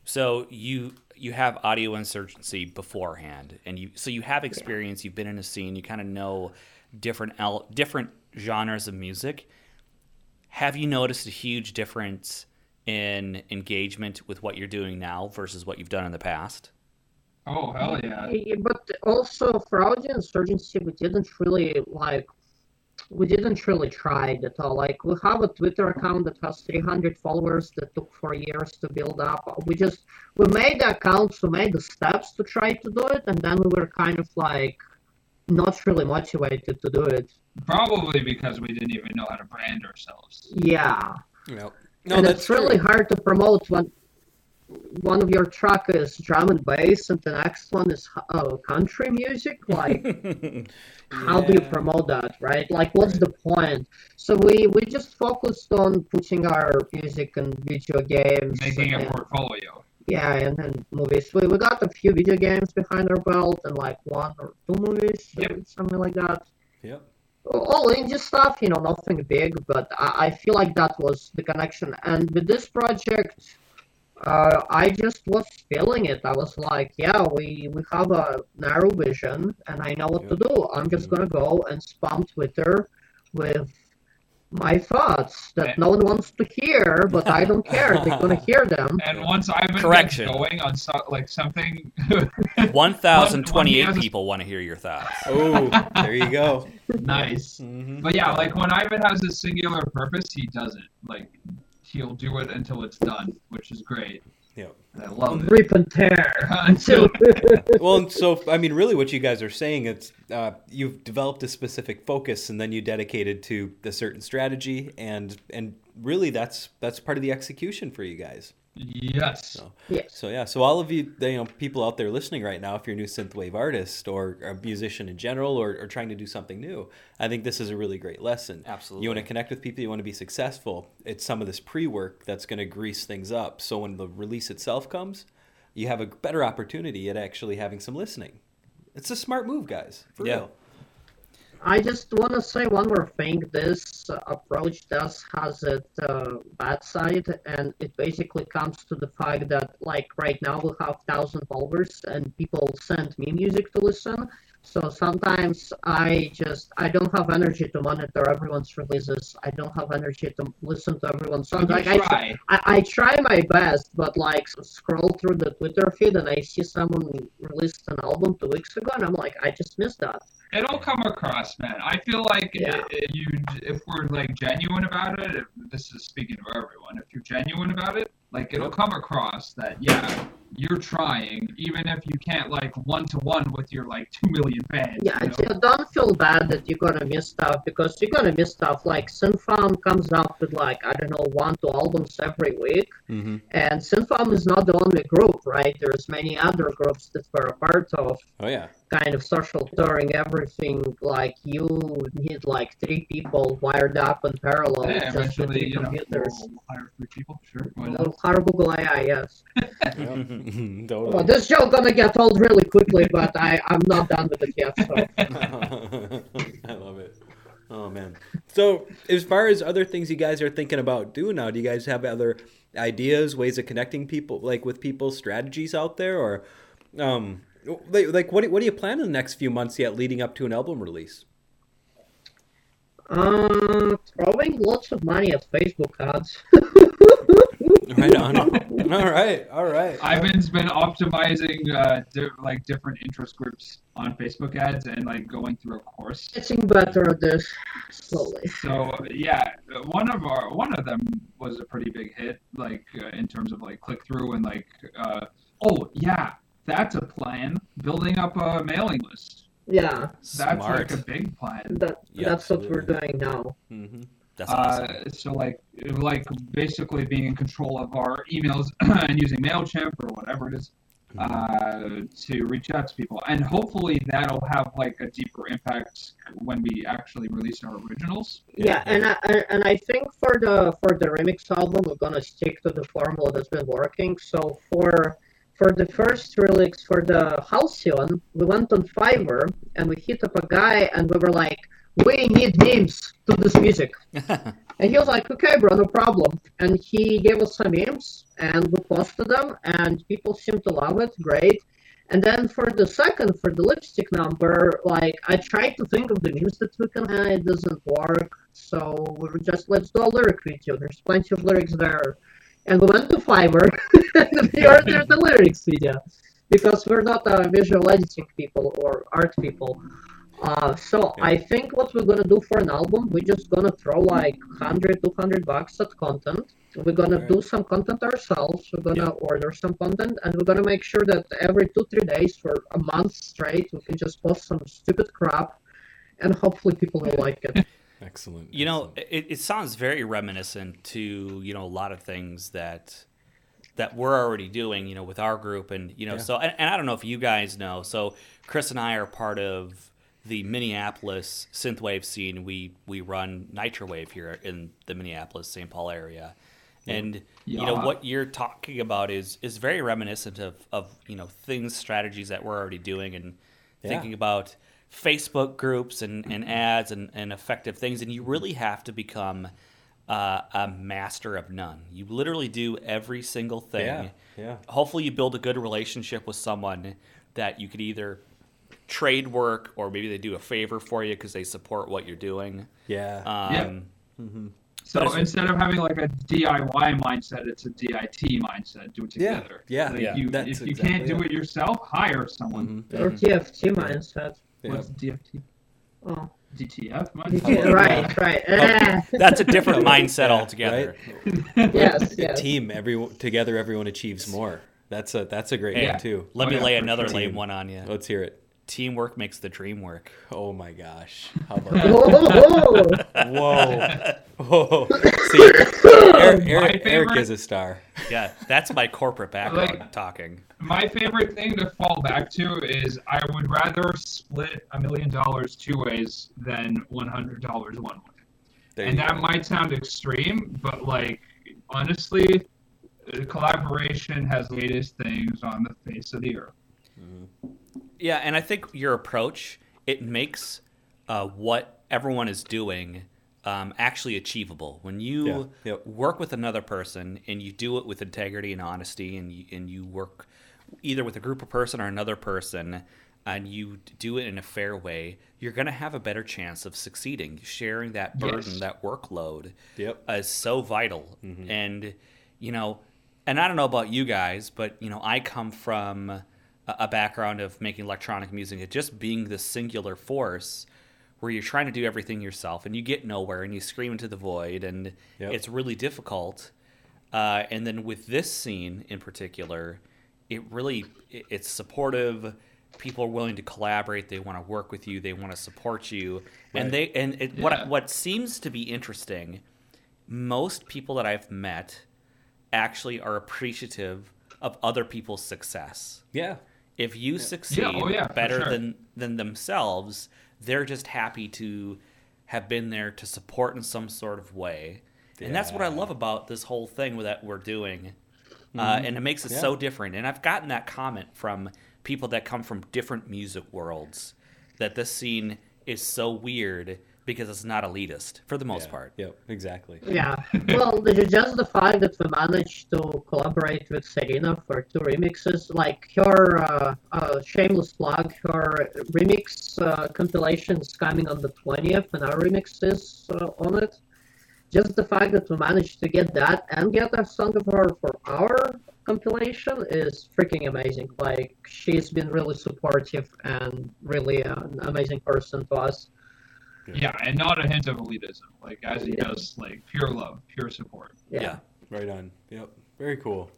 So you you have audio insurgency beforehand, and you so you have experience. You've been in a scene. You kind of know different el- different genres of music. Have you noticed a huge difference in engagement with what you're doing now versus what you've done in the past? Oh hell yeah! Yeah, But also for audience urgency, we didn't really like. We didn't really try it at all. Like we have a Twitter account that has 300 followers that took four years to build up. We just we made the accounts, we made the steps to try to do it, and then we were kind of like not really motivated to do it. Probably because we didn't even know how to brand ourselves. Yeah. Yep. No, and that's it's really true. hard to promote when one of your track is drum and bass and the next one is uh, country music like how do you promote that right like what's the point so we we just focused on putting our music and video games Making a portfolio. yeah and, and movies we, we got a few video games behind our belt and like one or two movies Yep. something like that Yep. All indie stuff, you know, nothing big, but I, I feel like that was the connection. And with this project, uh, I just was feeling it. I was like, yeah, we, we have a narrow vision, and I know what to do. I'm just gonna go and spam Twitter with my thoughts that no one wants to hear, but I don't care. They're gonna hear them. And once Ivan Correction. gets going on so, like something, 1,028 One- one- people want to hear your thoughts. Oh, there you go. nice. Mhm. But yeah, like when Ivan has a singular purpose, he does it. Like he'll do it until it's done, which is great. Yep. And I love it. Rip and tear. Until well, and so I mean, really, what you guys are saying it's uh, you've developed a specific focus, and then you dedicated to a certain strategy, and and really, that's that's part of the execution for you guys. Yes, So, Yes. so yeah, so all of you, you know, people out there listening right now, if you're a new synthwave artist or a musician in general, or, or trying to do something new, I think this is a really great lesson. Absolutely. You want to connect with people, you want to be successful. It's some of this pre-work that's going to grease things up. So when the release itself comes, you have a better opportunity at actually having some listening. It's a smart move, guys. For Yeah. real. I just want to say one more thing. This approach does has its uh, bad side, and it basically comes to the fact that, like right now, we have thousand followers, and people send me music to listen. So sometimes I just I don't have energy to monitor everyone's releases. I don't have energy to listen to everyone's songs. Like I, try. I, I try my best, but like scroll through the Twitter feed and I see someone released an album two weeks ago, and I'm like, I just missed that. It'll come across, man. I feel like Yeah. i- i- you, if we're like genuine about it, if, this is speaking to everyone. If you're genuine about it, like it'll come across that yeah, you're trying, even if you can't like one to one with your like two million fans. Yeah, you know? don't feel bad that you're gonna miss stuff because you're gonna miss stuff. Like SynthFam comes out with like I don't know one two albums every week, Mm-hmm. and SynthFam is not the only group, right? There's many other groups that we're a part of, Oh yeah. kind of social touring, everything. Like you need like three people wired up in parallel yeah, just with eventually, three you know, we'll hire three people. Sure, why Well, hire Google AI, yes. totally. Well, this joke gonna get old really quickly, but I I'm not done with it yet. So I love it. Oh man. So as far as other things you guys are thinking about doing now, do you guys have other ideas, ways of connecting people, like with people, strategies out there, or um, like, like what do, what do you plan in the next few months yet, leading up to an album release? Uh, throwing lots of money at Facebook ads. Right on. all right, all right. Ivan's been optimizing uh, di- like different interest groups on Facebook ads and like going through a course. Getting better at this slowly. So yeah, one of our one of them was a pretty big hit, like uh, in terms of like click through and like uh, oh yeah, that's a plan. Building up a mailing list. Yeah, That's Smart. like a big plan. that Yeah, that's what we're doing now. hmm That's awesome. Uh, so like like basically being in control of our emails and using Mailchimp or whatever it is uh, to reach out to people, and hopefully that'll have like a deeper impact when we actually release our originals. Yeah, and I, I- and I think for the for the remix album we're gonna stick to the formula that's been working. So for for the first release for the Halcyon, we went on Fiverr and we hit up a guy and we were like, we need memes to this music. And he was like, okay, bro, no problem. And he gave us some memes and we posted them and people seemed to love it. Great. And then for the second, for the lipstick number, like I tried to think of the memes that we can add, it doesn't work. So we were just, let's do a lyric video. There's plenty of lyrics there. And we went to Fiverr and we ordered the lyrics video because we're not uh, visual editing people or art people. Uh, so Yeah. I think what we're gonna do for an album, we're just gonna throw like 100, 200 bucks at content. We're gonna Alright. do some content ourselves. We're gonna order some content, and we're gonna make sure that every two, three days for a month straight, we can just post some stupid crap, and hopefully people will like it. Excellent. You know, it, it sounds very reminiscent to you know a lot of things that that we're already doing. You know, with our group, and you know, Yeah. so and, and I don't know if you guys know. So Chris and I are part of the Minneapolis synthwave scene. We we run Nitrowave here in the Minneapolis St. Paul area, and you know what you're talking about is is very reminiscent of of you know things strategies that we're already doing and Yeah. thinking about Facebook groups and, and ads and, and effective things, and you really have to become uh, a master of none. You literally do every single thing. Yeah, yeah. Hopefully, you build a good relationship with someone that you could either trade work or maybe they do a favor for you because they support what you're doing. Yeah. Um, So But it's- instead of having like a DIY mindset, it's a DIT mindset. Do it together. yeah, Like yeah. You, if you exactly can't do it. it yourself, hire someone. Mhm. Or TFT mindset. Yeah. What's DFT? Oh, DTF yeah, right, right. Eh, That's a different mindset altogether. right? yes, yes. Team, everyone together, everyone achieves more. That's a that's a great Hey, one too. Let Oh, me yeah, lay another sure. lame one on you. Let's hear it. Teamwork makes the dream work. Oh my gosh. How about that? Oh, Whoa. Whoa. See, Eric, My Eric, Eric is a star. Yeah, that's my corporate background Like- talking. My favorite thing to fall back to is I would rather split a million dollars two ways than one hundred dollars one way. There and that go. might sound extreme, but like honestly, uh, collaboration has the greatest things on the face of the earth. Yeah, and I think your approach it makes uh, what everyone is doing um, actually achievable. When you Yeah, yep. work with another person and you do it with integrity and honesty, and you, and you work either with a group of person or another person, and you do it in a fair way, you're going to have a better chance of succeeding. Sharing that burden, Yes. that workload, Yep. is so vital. And you know, and I don't know about you guys, but you know, I come from a, background of making electronic music, it just being this singular force where you're trying to do everything yourself and you get nowhere and you scream into the void and Yep. it's really difficult. Uh, and then with this scene in particular, it really it's supportive. People are willing to collaborate. They want to work with you. They want to support you. And they and it, Yeah. what what seems to be interesting, most people that I've met actually are appreciative of other people's success. Yeah. If you succeed oh yeah, better sure. than than themselves, they're just happy to have been there to support in some sort of way. And that's what I love about this whole thing that we're doing. Uh, and it makes it Mm-hmm. Yeah. so different. And I've gotten that comment from people that come from different music worlds that this scene is so weird because it's not elitist for the most Yeah. part. Yep, exactly. Yeah. Well, the- just the fact that we managed to collaborate with Serena for two remixes, like her uh, uh, shameless plug, her remix uh, compilation is coming on the 20th, and our remix is uh, on it. Just the fact that we managed to get that and get a song of her for our compilation is freaking amazing. Like, she's been really supportive and really an amazing person to us. Yeah, and not a hint of elitism. Like as he does, like pure love, pure support. Yeah. Yeah. Right on. Yep. Very cool.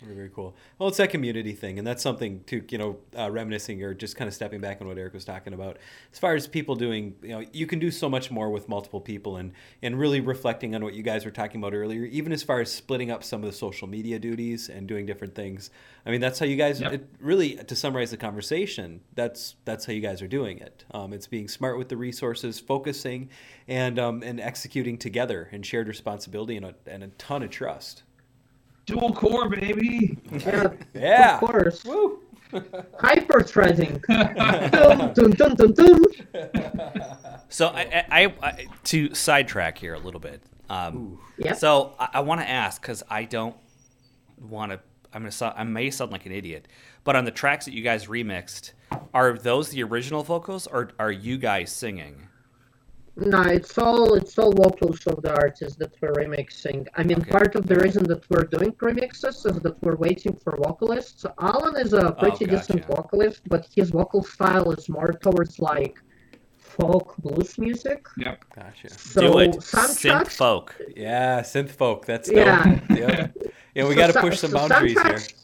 Very, very cool. Well, it's that community thing, and that's something to you know, uh, reminiscing or just kind of stepping back on what Eric was talking about. As far as people doing, you know, you can do so much more with multiple people, and and really reflecting on what you guys were talking about earlier. Even as far as splitting up some of the social media duties and doing different things. I mean, that's how you guys. Yep. It, really, to summarize the conversation, that's that's how you guys are doing it. Um, it's being smart with the resources, focusing, and um, and executing together, and shared responsibility, and a, and a ton of trust. Dual core, baby. Yeah, Yeah. of course. Woo. Hyper threading. dun, dun, dun, dun, dun. So I, I, I, I to sidetrack here a little bit. Um, Yeah. So I, I want to ask because I don't want to. I'm gonna. Sound, I may sound like an idiot, but on the tracks that you guys remixed, are those the original vocals or are you guys singing? No, it's all it's all vocals of the artists that we're remixing. I mean, Okay. part of the reason that we're doing remixes is that we're waiting for vocalists. Alan is a oh, pretty gotcha. decent vocalist, but his vocal style is more towards like folk blues music. Yep. Gotcha. So Do it, some synth tracks, folk. Yeah, synth folk. That's Yeah. dope. Yep. Yeah, we so got to push some so boundaries here. tracks,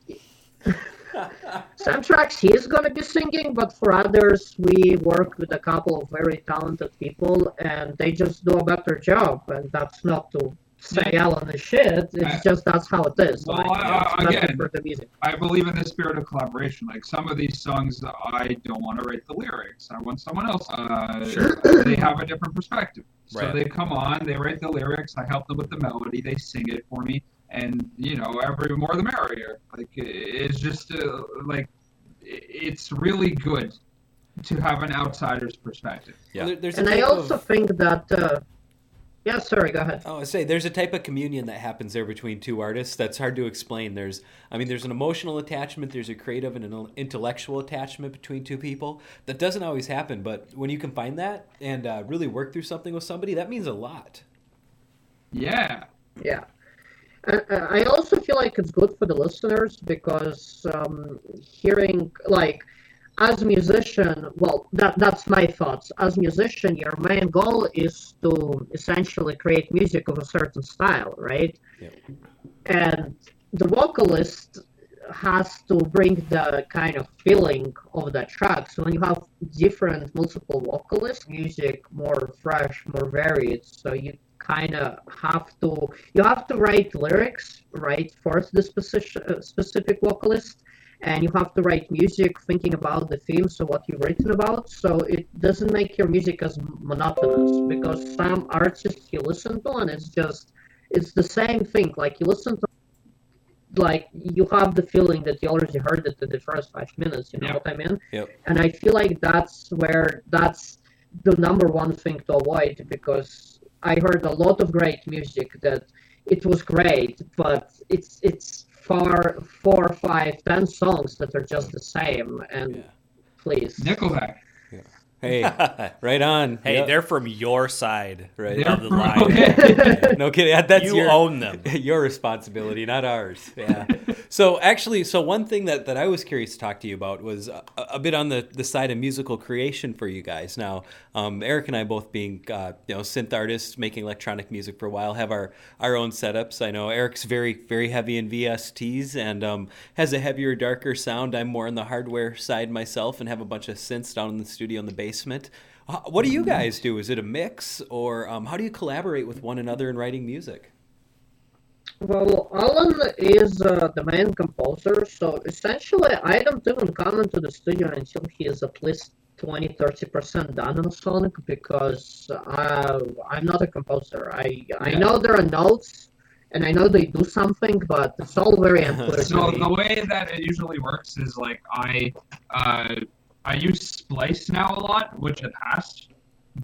some tracks he's gonna be singing, but for others we work with a couple of very talented people, and they just do a better job. And that's not to say Alan is shit. It's I- just that's how it is. Well, like, I- it's I- again- for the music. I believe in the spirit of collaboration. Like some of these songs, I don't want to write the lyrics. I want someone else. Uh, They have a different perspective. So Right. they come on, they write the lyrics. I help them with the melody. They sing it for me, and you know, every more the merrier. Like it's just uh, like it's really good to have an outsider's perspective. Yeah. There- And I also of- think that. Uh, yeah, sorry. Go ahead. Oh, I say there's a type of communion that happens there between two artists that's hard to explain. There's, I mean, there's an emotional attachment, there's a creative and an intellectual attachment between two people that doesn't always happen. But when you can find that and uh, really work through something with somebody, that means a lot. Yeah. Yeah. Uh, I also feel like it's good for the listeners because um, hearing, like, as a musician, well, that that's my thoughts. As a musician, your main goal is to essentially create music of a certain style, right? Yeah. And the vocalist has to bring the kind of feeling of that track. So when you have different, multiple vocalists, music more fresh, more varied. So you kind of have to you have to write lyrics right for the specific uh, specific vocalist and you have to write music thinking about the themes of what you've written about so it doesn't make your music as monotonous because some artists you listen to and it's just it's the same thing like you listen to like you have the feeling that you already heard it in the first five minutes you know Yeah. what i mean Yep. and i feel like that's where that's the number one thing to avoid because i heard a lot of great music that it was great but it's it's far four five ten songs that are just the same and Yeah. please Nickelback. Hey, right on. Hey, Yep. they're from your side Right. of the They're- line. okay. no kidding. That's you your, own them. your responsibility, not ours. Yeah. so actually, so one thing that, that I was curious to talk to you about was a, a bit on the, the side of musical creation for you guys. Now, um, Eric and I both being uh, you know synth artists, making electronic music for a while, have our our own setups. I know Eric's very very heavy in VSTs and um, has a heavier, darker sound. I'm more on the hardware side myself and have a bunch of synths down in the studio in the basement. What do you guys do? Is it a mix, or um, how do you collaborate with one another in writing music? Well, Alan is uh, the main composer, so essentially I don't even come into the studio until he is at least 20 30% done on a song because uh, I'm not a composer. I, I know there are notes and I know they do something, but it's all very unclear So the way that it usually works is like I uh, I use Splice now a lot, which in the past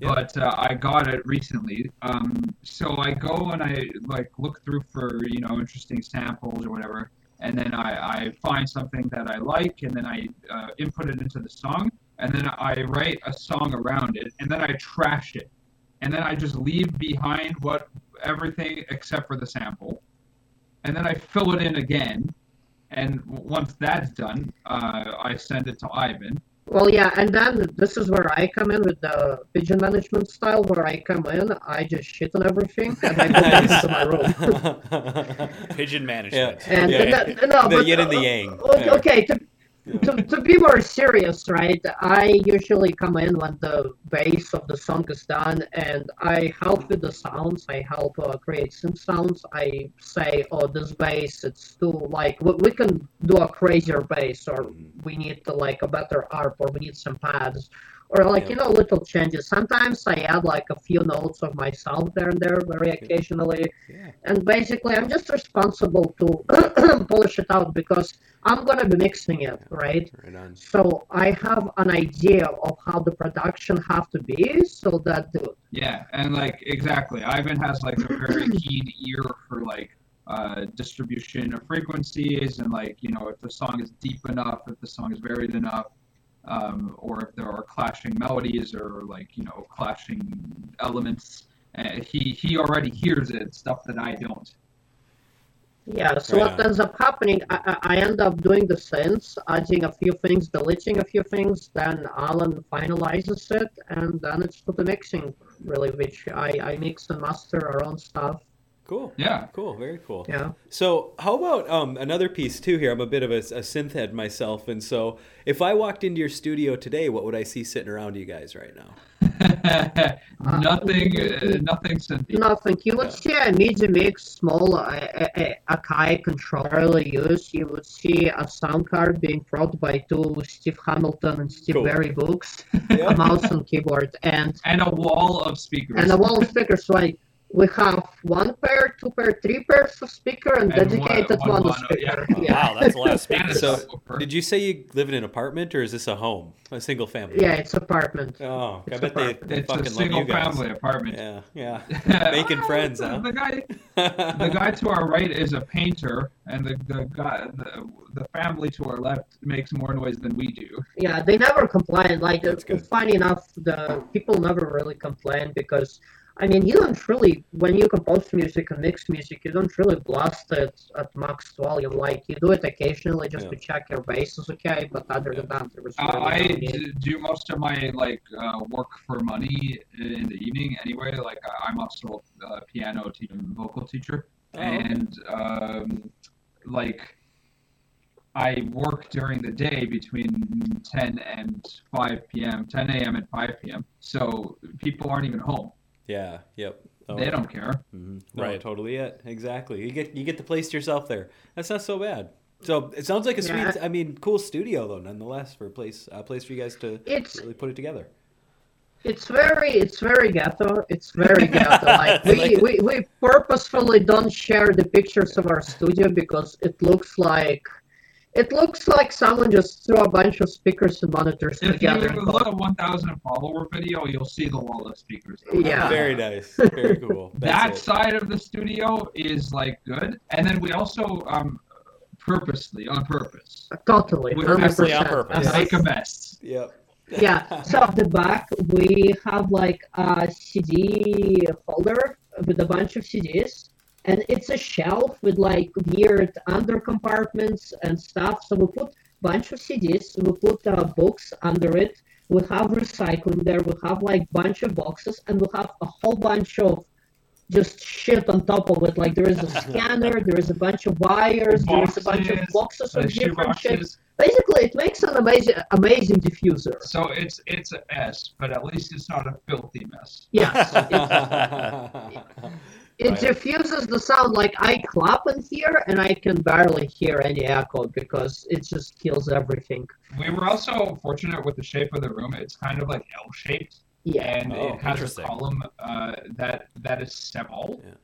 Yeah. but uh, I got it recently. Um, so I go and I like look through for you know interesting samples or whatever, and then I, I find something that I like, and then I uh, input it into the song, and then I write a song around it, and then I trash it, and then I just leave behind what everything except for the sample, and then I fill it in again, and once that's done, uh, I send it to Ivan. Well, yeah, and then this is where I come in with the pigeon management style, where I come in, I just shit on everything, and I go back to my room. Pigeon management. And Yeah. th- no, The but, yin and the uh, yang. Okay, Yeah. okay, to, to, to be more serious, right? I usually come in when the base of the song is done, and I help with the sounds. I help uh, create some sounds. I say, "Oh, this bass, it's too like we, we can do a crazier bass, or we need to like a better arp, or we need some pads." Or like you know little changes. Sometimes I add like a few notes of myself there and there, very occasionally Yeah. and basically i'm just responsible to polish it out because i'm going to be mixing it right Right on. so i have an idea of how the production have to be so that the, Yeah, and like exactly, Ivan has like a very keen ear for like uh, distribution of frequencies and like you know if the song is deep enough, if the song is varied enough, um, or if there are clashing melodies or like you know clashing elements. Uh, he he already hears it, stuff that I don't. yeah so Right what ends up happening I, I I end up doing the synths adding a few things deleting a few things then alan finalizes it and then it's to the mixing really which i i mix and master our own stuff Cool. Yeah. Cool. Very cool. yeah So, how about um, another piece too? Here, I'm a bit of a, a synth head myself, and so if I walked into your studio today, what would I see sitting around you guys right now? nothing, uh, nothing Cynthia. Nothing. You would see a MIDI mix, small uh, a, a controller use. You would see a sound card being brought by two Steve Hamilton and Steve Cool. Berry books, Yeah. a mouse and keyboard, and And a wall of speakers. and a wall of speakers. Like we have one pair, two pair, three pairs of speaker, and, And dedicated one- one, one to mono, speaker. yeah. Wow, that's a lot of speakers. So. Did you say you live in an apartment or is this a home, a single family? Yeah, it's apartment. Oh, I bet they, apartment. they it's fucking a love single you guys. family apartment. Yeah, yeah. Making friends, the, huh? The guy, the guy to our right is a painter, and the the guy, the, the family to our left makes more noise than we do. Yeah, they never complain. Like, That's funny enough, the people never really complain because, I mean, you don't really, when you compose music and mix music, you don't really blast it at max volume. Like, you do it occasionally just Yeah. to check your bass is okay, but other than that, there was Uh, really I no need. d- do most of my like uh, work for money in the evening anyway. Like I- I'm also a piano teacher, vocal teacher, Oh, and um, like I work during the day between 10 and 5 p.m., 10 a.m. and 5 p.m. So people aren't even home. Yeah, yep. Oh, They don't care. mhm. No, Right. totally it. Exactly. You get you get to place yourself there. That's not so bad. So it sounds like a sweet. Yeah. I mean, cool studio though, nonetheless, for a place a place for you guys to It's really put it together. It's very, it's very ghetto. It's very ghetto. Like we, Like- we, we purposefully don't share the pictures of our studio because it looks like, it looks like someone just threw a bunch of speakers and monitors If you together. and look at 1,000 follower video, you'll see the wall of speakers. Yeah. Very nice. Very cool. that it. side of the studio is like good, and then we also um, purposely on purpose Totally, With- hundred Purposely on percent. purpose. make a mess. Yep. yeah. So at the back we have like a CD holder with a bunch of CDs, and it's a shelf with like weird under compartments and stuff. So we put bunch of CDs. We put uh, books under it. We have recycling there. We have like bunch of boxes, and we have a whole bunch of just shit on top of it. Like there is a scanner, there is a bunch of wires, there is a bunch of Boxes, boxes of different shit. boxes. Basically, it makes an amazing, amazing diffuser. So it's it's a mess, but at least it's not a filthy mess. Yes, it, it Right. diffuses the sound. Like I clap in here, and I can barely hear any echo because it just kills everything. We were also fortunate with the shape of the room. It's kind of like L-shaped, Yeah, and Oh, it has a column uh, that that is small. Yeah.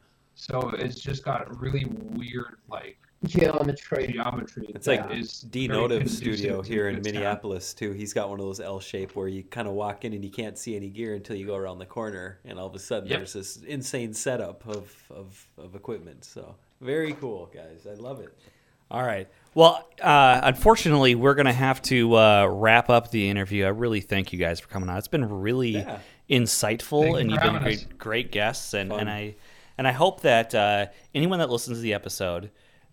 So it's just got really weird like geometry. geometry. It's like is D very Notive Studio here in good sound. Minneapolis too. He's got one of those L shape where you kind of walk in and you can't see any gear until you go around the corner, and all of a sudden Yep. there's this insane setup of, of of equipment. So very cool, guys. I love it. All right. Well, uh, unfortunately, we're going to have to uh, wrap up the interview. I really thank you guys for coming on. It's been really Yeah. insightful, Thank you and you've been great, great guests. And, Fun. and I and I hope that uh, anyone that listens to the episode,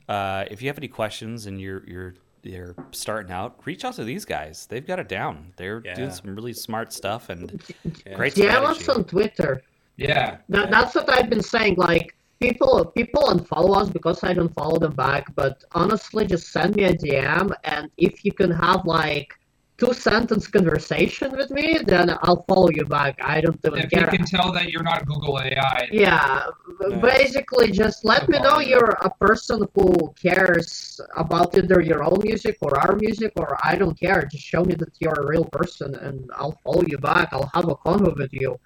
uh, if you have any questions and you're you're you're starting out, reach out to these guys. They've got it down. They're Yeah. doing some really smart stuff and Yeah. great DM us on Twitter. Yeah. That, that's what I've been saying. Like people, people unfollow us because I don't follow them back. But honestly, just send me a DM, and if you can have like two sentence conversation with me, then I'll follow you back. I don't even If you care. can tell that you're not Google AI, Yeah, b- basically, just let me know you. you're a person who cares about either your own music or our music, or I don't care. Just show me that you're a real person, and I'll follow you back. I'll have a convo with you.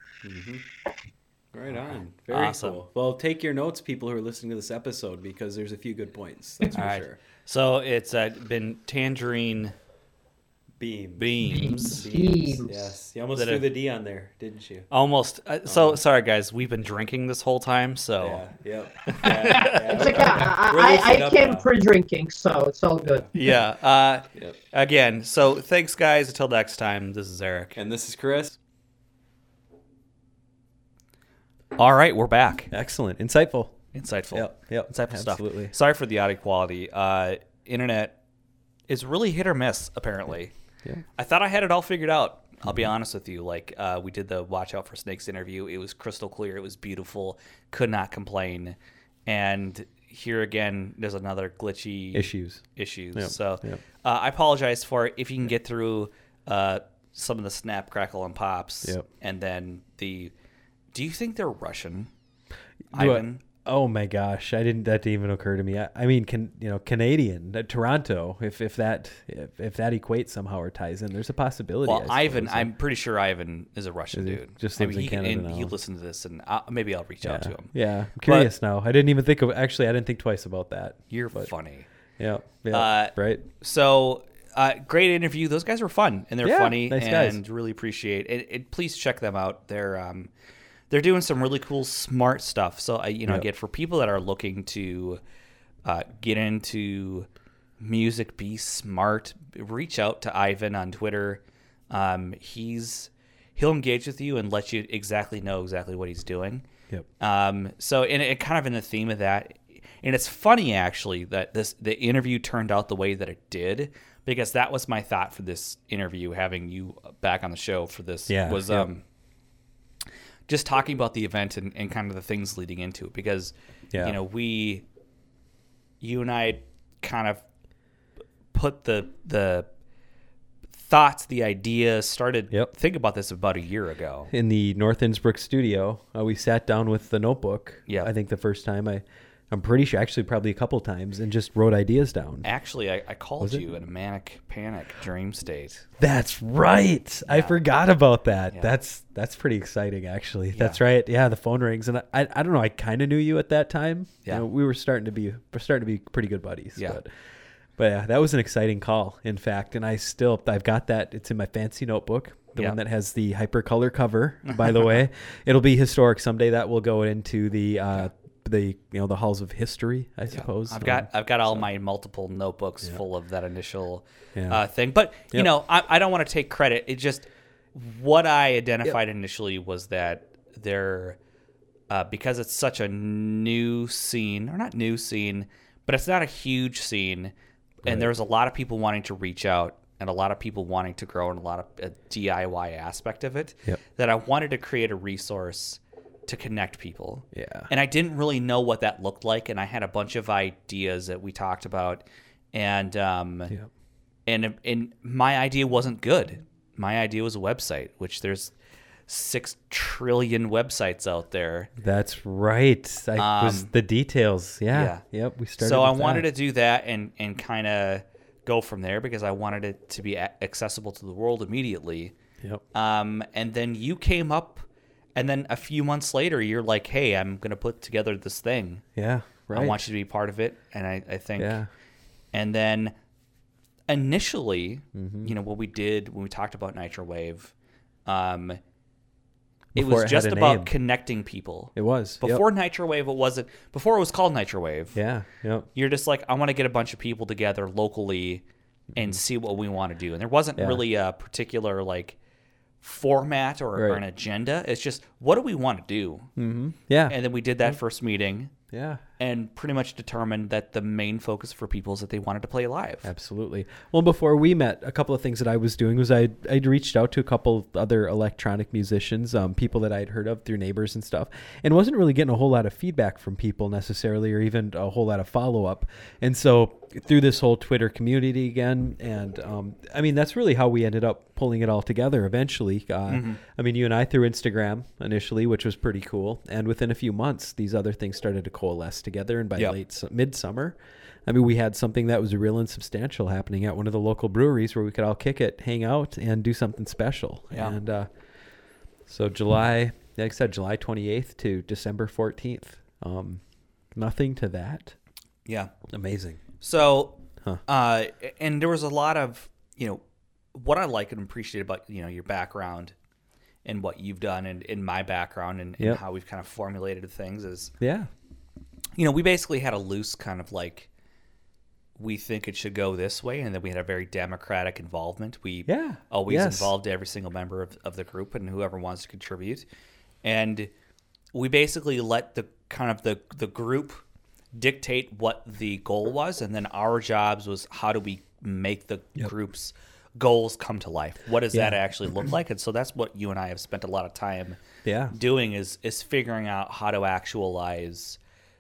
Right on. Very Awesome. cool. Well, take your notes, people who are listening to this episode, because there's a few good points. That's for All right. sure. So it's uh, been Tangerine Beam. Beams. Beams. Yes. You almost That threw a- the D on there, didn't you? Almost. Uh, so sorry, guys. We've been drinking this whole time, so. Yeah. Yep. Yeah, yeah, It's we're- like I, I, I came now. pre-drinking, so it's all good. Yeah. Uh, Yep. Again, so thanks, guys. Until next time, this is Eric. And this is Chris. All right, we're back. Excellent. Insightful. Insightful. Yep, yep, Insightful absolutely. stuff. Sorry for the audio quality. Uh, internet is really hit or miss, apparently. Yeah. I thought I had it all figured out. I'll be honest with you. Like, uh, we did the Watch Out for Snakes interview. It was crystal clear. It was beautiful. Could not complain. And here again, there's another glitchy Issues. issues. Yep, So yep. uh, I apologize for it. If you can get through uh, some of the snap, crackle, and pops, Yep. and then the. Do you think they're Russian? Do I- Ivan? Oh my gosh, I didn't. That didn't even occur to me. I, I mean, can you know, Canadian, uh, Toronto. If if that if, if that equates somehow or ties in, there's a possibility. Well, Ivan. I'm pretty sure Ivan is a Russian Is dude. Just I mean, in he, Canada and he now. listens to this, and i maybe I'll reach yeah, out to him. yeah. I'm curious now. I didn't even think of. Actually, I didn't think twice about that. You're But- funny. Yeah. Yeah. Uh, right. So, uh, great interview. Those guys were fun and they're Yeah, funny nice guys. and really appreciate it. Please check them out. They're um, they're doing some really cool, smart stuff. So, I you know, Yep. again, for people that are looking to uh, get into music, be smart, reach out to Ivan on Twitter. Um, he's he'll engage with you and let you exactly know exactly what he's doing. Yep. Um, so, and it kind of in the theme of that, and it's funny actually that this the interview turned out the way that it did because that was my thought for this interview. Having you back on the show for this Yeah, was yep. um, just talking about the event and, and kind of the things leading into it because Yeah. you know we, you and I, kind of put the the thoughts, the ideas, started Yep. think about this about a year ago. in the North Innsbruck studio, uh, we sat down with the notebook. Yeah. I think the first time I, I'm pretty sure, actually, probably a couple times, and just wrote ideas down. Actually, I, I called Was it? you in a manic panic dream state. That's right. I forgot about that. Yeah. That's that's pretty exciting, actually. That's right. Yeah, the phone rings, and I, I, I don't know. I kind of knew you at that time. You Yeah. know, we were starting to be we're starting to be pretty good buddies. Yeah. But, but yeah, that was an exciting call, in fact. And I still I've got that. It's in my fancy notebook, the Yeah. one that has the hypercolor cover. By the way, it'll be historic someday. That will go into the uh, the you know the halls of history, I suppose. I've got I've got all my multiple notebooks full of that initial Yeah. uh, thing. But you Yep. know, I, I don't want to take credit. It just what I identified initially was that there, uh, because it's such a new scene, or not new scene, but it's not a huge scene, and there's a lot of people wanting to reach out and a lot of people wanting to grow and a lot of uh, DIY aspect of it. Yep. That I wanted to create a resource to connect people. Yeah. And I didn't really know what that looked like, and I had a bunch of ideas that we talked about, and um, Yep. and and my idea wasn't good. My idea was a website, which there's six trillion websites out there. That's right. I was Um, the details. Yeah. yeah. Yep. We started. So I with wanted to do that and and kind of go from there because I wanted it to be accessible to the world immediately. Yep. Um, and then you came up, and then a few months later, you're like, "Hey, I'm gonna put together this thing." Yeah. right. I want you to be part of it. And I, I think, Yeah. and then initially, Mm-hmm. you know, what we did when we talked about Nitro Wave, um, it was it just about name. connecting people. It was Yep. Before Nitro Wave, it wasn't. Before it was called Nitro Wave. Yeah. Yep. You're just like, I want to get a bunch of people together locally and see what we want to do. And there wasn't Mm-hmm. Yeah. really a particular like format or, or an agenda. It's just what do we want to do? Mm-hmm. Yeah. And then we did that first meeting yeah. and pretty much determined that the main focus for people is that they wanted to play live. Absolutely. Well, before we met, a couple of things that I was doing was I I reached out to a couple other electronic musicians, um, people that I'd heard of through neighbors and stuff, and wasn't really getting a whole lot of feedback from people necessarily, or even a whole lot of follow up. And so through this whole Twitter community again, and um, I mean that's really how we ended up pulling it all together eventually. Uh, I mean, you and I through Instagram initially, which was pretty cool, and within a few months, these other things started to coalesce together, and by Yep. late su- midsummer. I mean, we had something that was real and substantial happening at one of the local breweries where we could all kick it, hang out, and do something special. Yeah. And uh, so July, like I said, July 28th to December 14th. Um, nothing to that. Yeah. Amazing. So, Huh. uh, and there was a lot of, you know, what I like and appreciate about, you know, your background and what you've done and in my background and, and how we've kind of formulated things is, Yeah. you know, we basically had a loose kind of like, we think it should go this way. And then we had a very democratic involvement. We Yeah. always Yes. involved every single member of, of the group and whoever wants to contribute. And we basically let the kind of the, the group dictate what the goal was. And then our jobs was how do we make the group's goals come to life? What does that actually look like? And so that's what you and I have spent a lot of time Yeah. doing is is figuring out how to actualize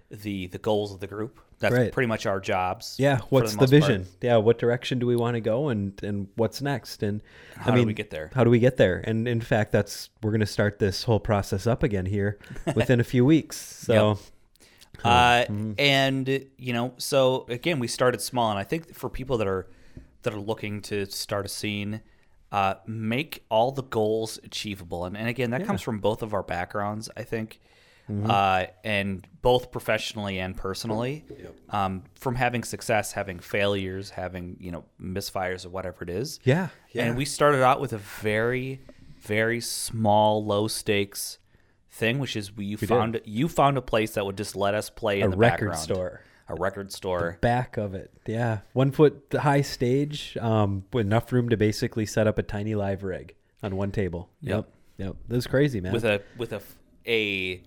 the the goals of the group. That's Right. pretty much our jobs. Yeah. What's the, part. vision? Yeah. What direction do we want to go and, and what's next? And How I do mean, we get there? How do we get there? And in fact, that's, we're going to start this whole process up again here within a few weeks. So, Uh, Mm-hmm. and you know, so again, we started small, and I think for people that are that are looking to start a scene, uh, make all the goals achievable. And, and again, that comes from both of our backgrounds, I think, Mm-hmm. uh, and both professionally and personally. Um, from having success, having failures, having you know misfires or whatever it is. yeah. Yeah. And we started out with a very, very small, low stakes thing, which is we, you did. found you found a place that would just let us play in the record background. store. A record store. back of it. Yeah, one foot high stage, um, with enough room to basically set up a tiny live rig on one table. Yep. yep. That was crazy, man. with a with a a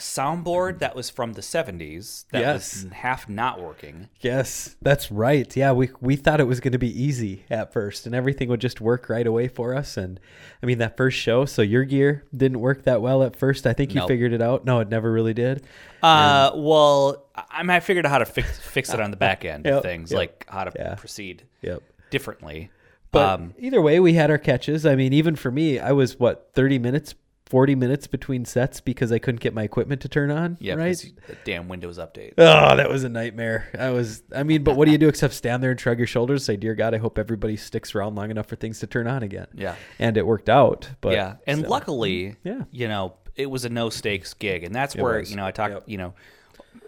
soundboard that was from the 70s that Yes. was half not working. yes, that's right. Yeah, we we thought it was going to be easy at first, and everything would just work right away for us. And I mean, that first show, so your gear didn't work that well at first. I think you Nope. figured it out. No, it never really did. Uh, well, I I mean, I figured out how to fix fix it on the back end Yep, of things, yep. like how to Yeah. proceed Yep. differently. But um, either way, we had our catches. I mean, even for me, I was what thirty minutes, forty minutes between sets because I couldn't get my equipment to turn on. yeah, right. the damn Windows update. Oh, that was a nightmare. I was, I mean, but what do you do except stand there and shrug your shoulders, say, "Dear God, I hope everybody sticks around long enough for things to turn on again." Yeah. and it worked out. But yeah, and still. luckily, Yeah. you know, it was a no stakes gig, and that's It where was. you know I talk, Yep. you know,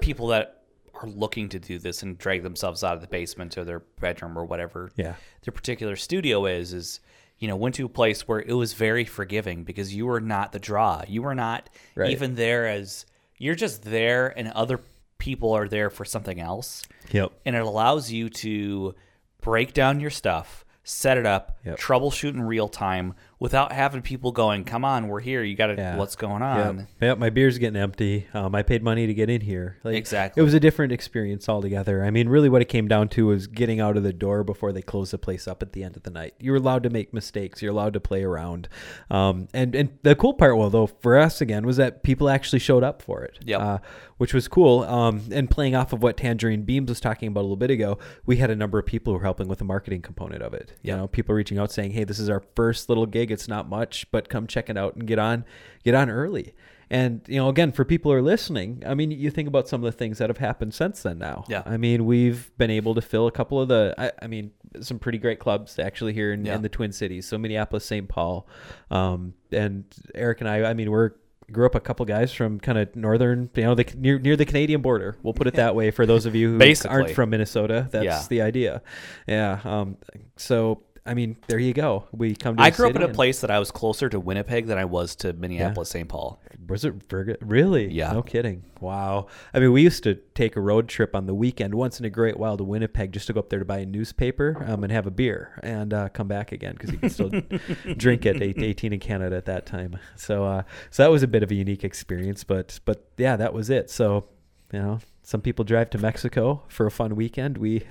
people that are looking to do this and drag themselves out of the basement or their bedroom or whatever Yeah. their particular studio is is you know went to a place where it was very forgiving because you were not the draw you were not Right. even there as you're just there and other people are there for something else Yep. and it allows you to break down your stuff set it up Yep. troubleshoot in real time without having people going come on we're here you gotta Yeah. what's going on Yep. Yep, my beer's getting empty. Um, I paid money to get in here. Like, Exactly. It was a different experience altogether. I mean, really, what it came down to was getting out of the door before they close the place up at the end of the night. You're allowed to make mistakes. You're allowed to play around. Um, and and the cool part, well, though, for us again, was that people actually showed up for it. Yep. Uh, which was cool. Um, and playing off of what Tangerine Beams was talking about a little bit ago, we had a number of people who were helping with the marketing component of it. You know, people reaching out saying, "Hey, this is our first little gig. It's not much, but come check it out and get on, get on early." And you know, again, for people who are listening, I mean, you think about some of the things that have happened since then. Now, Yeah. I mean, we've been able to fill a couple of the, I, I mean, some pretty great clubs actually here in, Yeah. in the Twin Cities. So Minneapolis, St. Paul, um, and Eric and I. I mean, we're grew up a couple guys from kind of northern, you know, the near near the Canadian border. We'll put it that way for those of you who Basically. aren't from Minnesota. That's Yeah. the idea. Yeah. Um. So I mean, there you go. We come. to I grew up in a place that I was closer to Winnipeg than I was to Minneapolis, St. Paul. Was it? Really? Yeah. No kidding. Wow. I mean, we used to take a road trip on the weekend once in a great while to Winnipeg just to go up there to buy a newspaper um, and have a beer and uh, come back again because you can still drink at 18 in Canada at that time. So, uh, so that was a bit of a unique experience. But, but yeah, that was it. So, you know, some people drive to Mexico for a fun weekend. We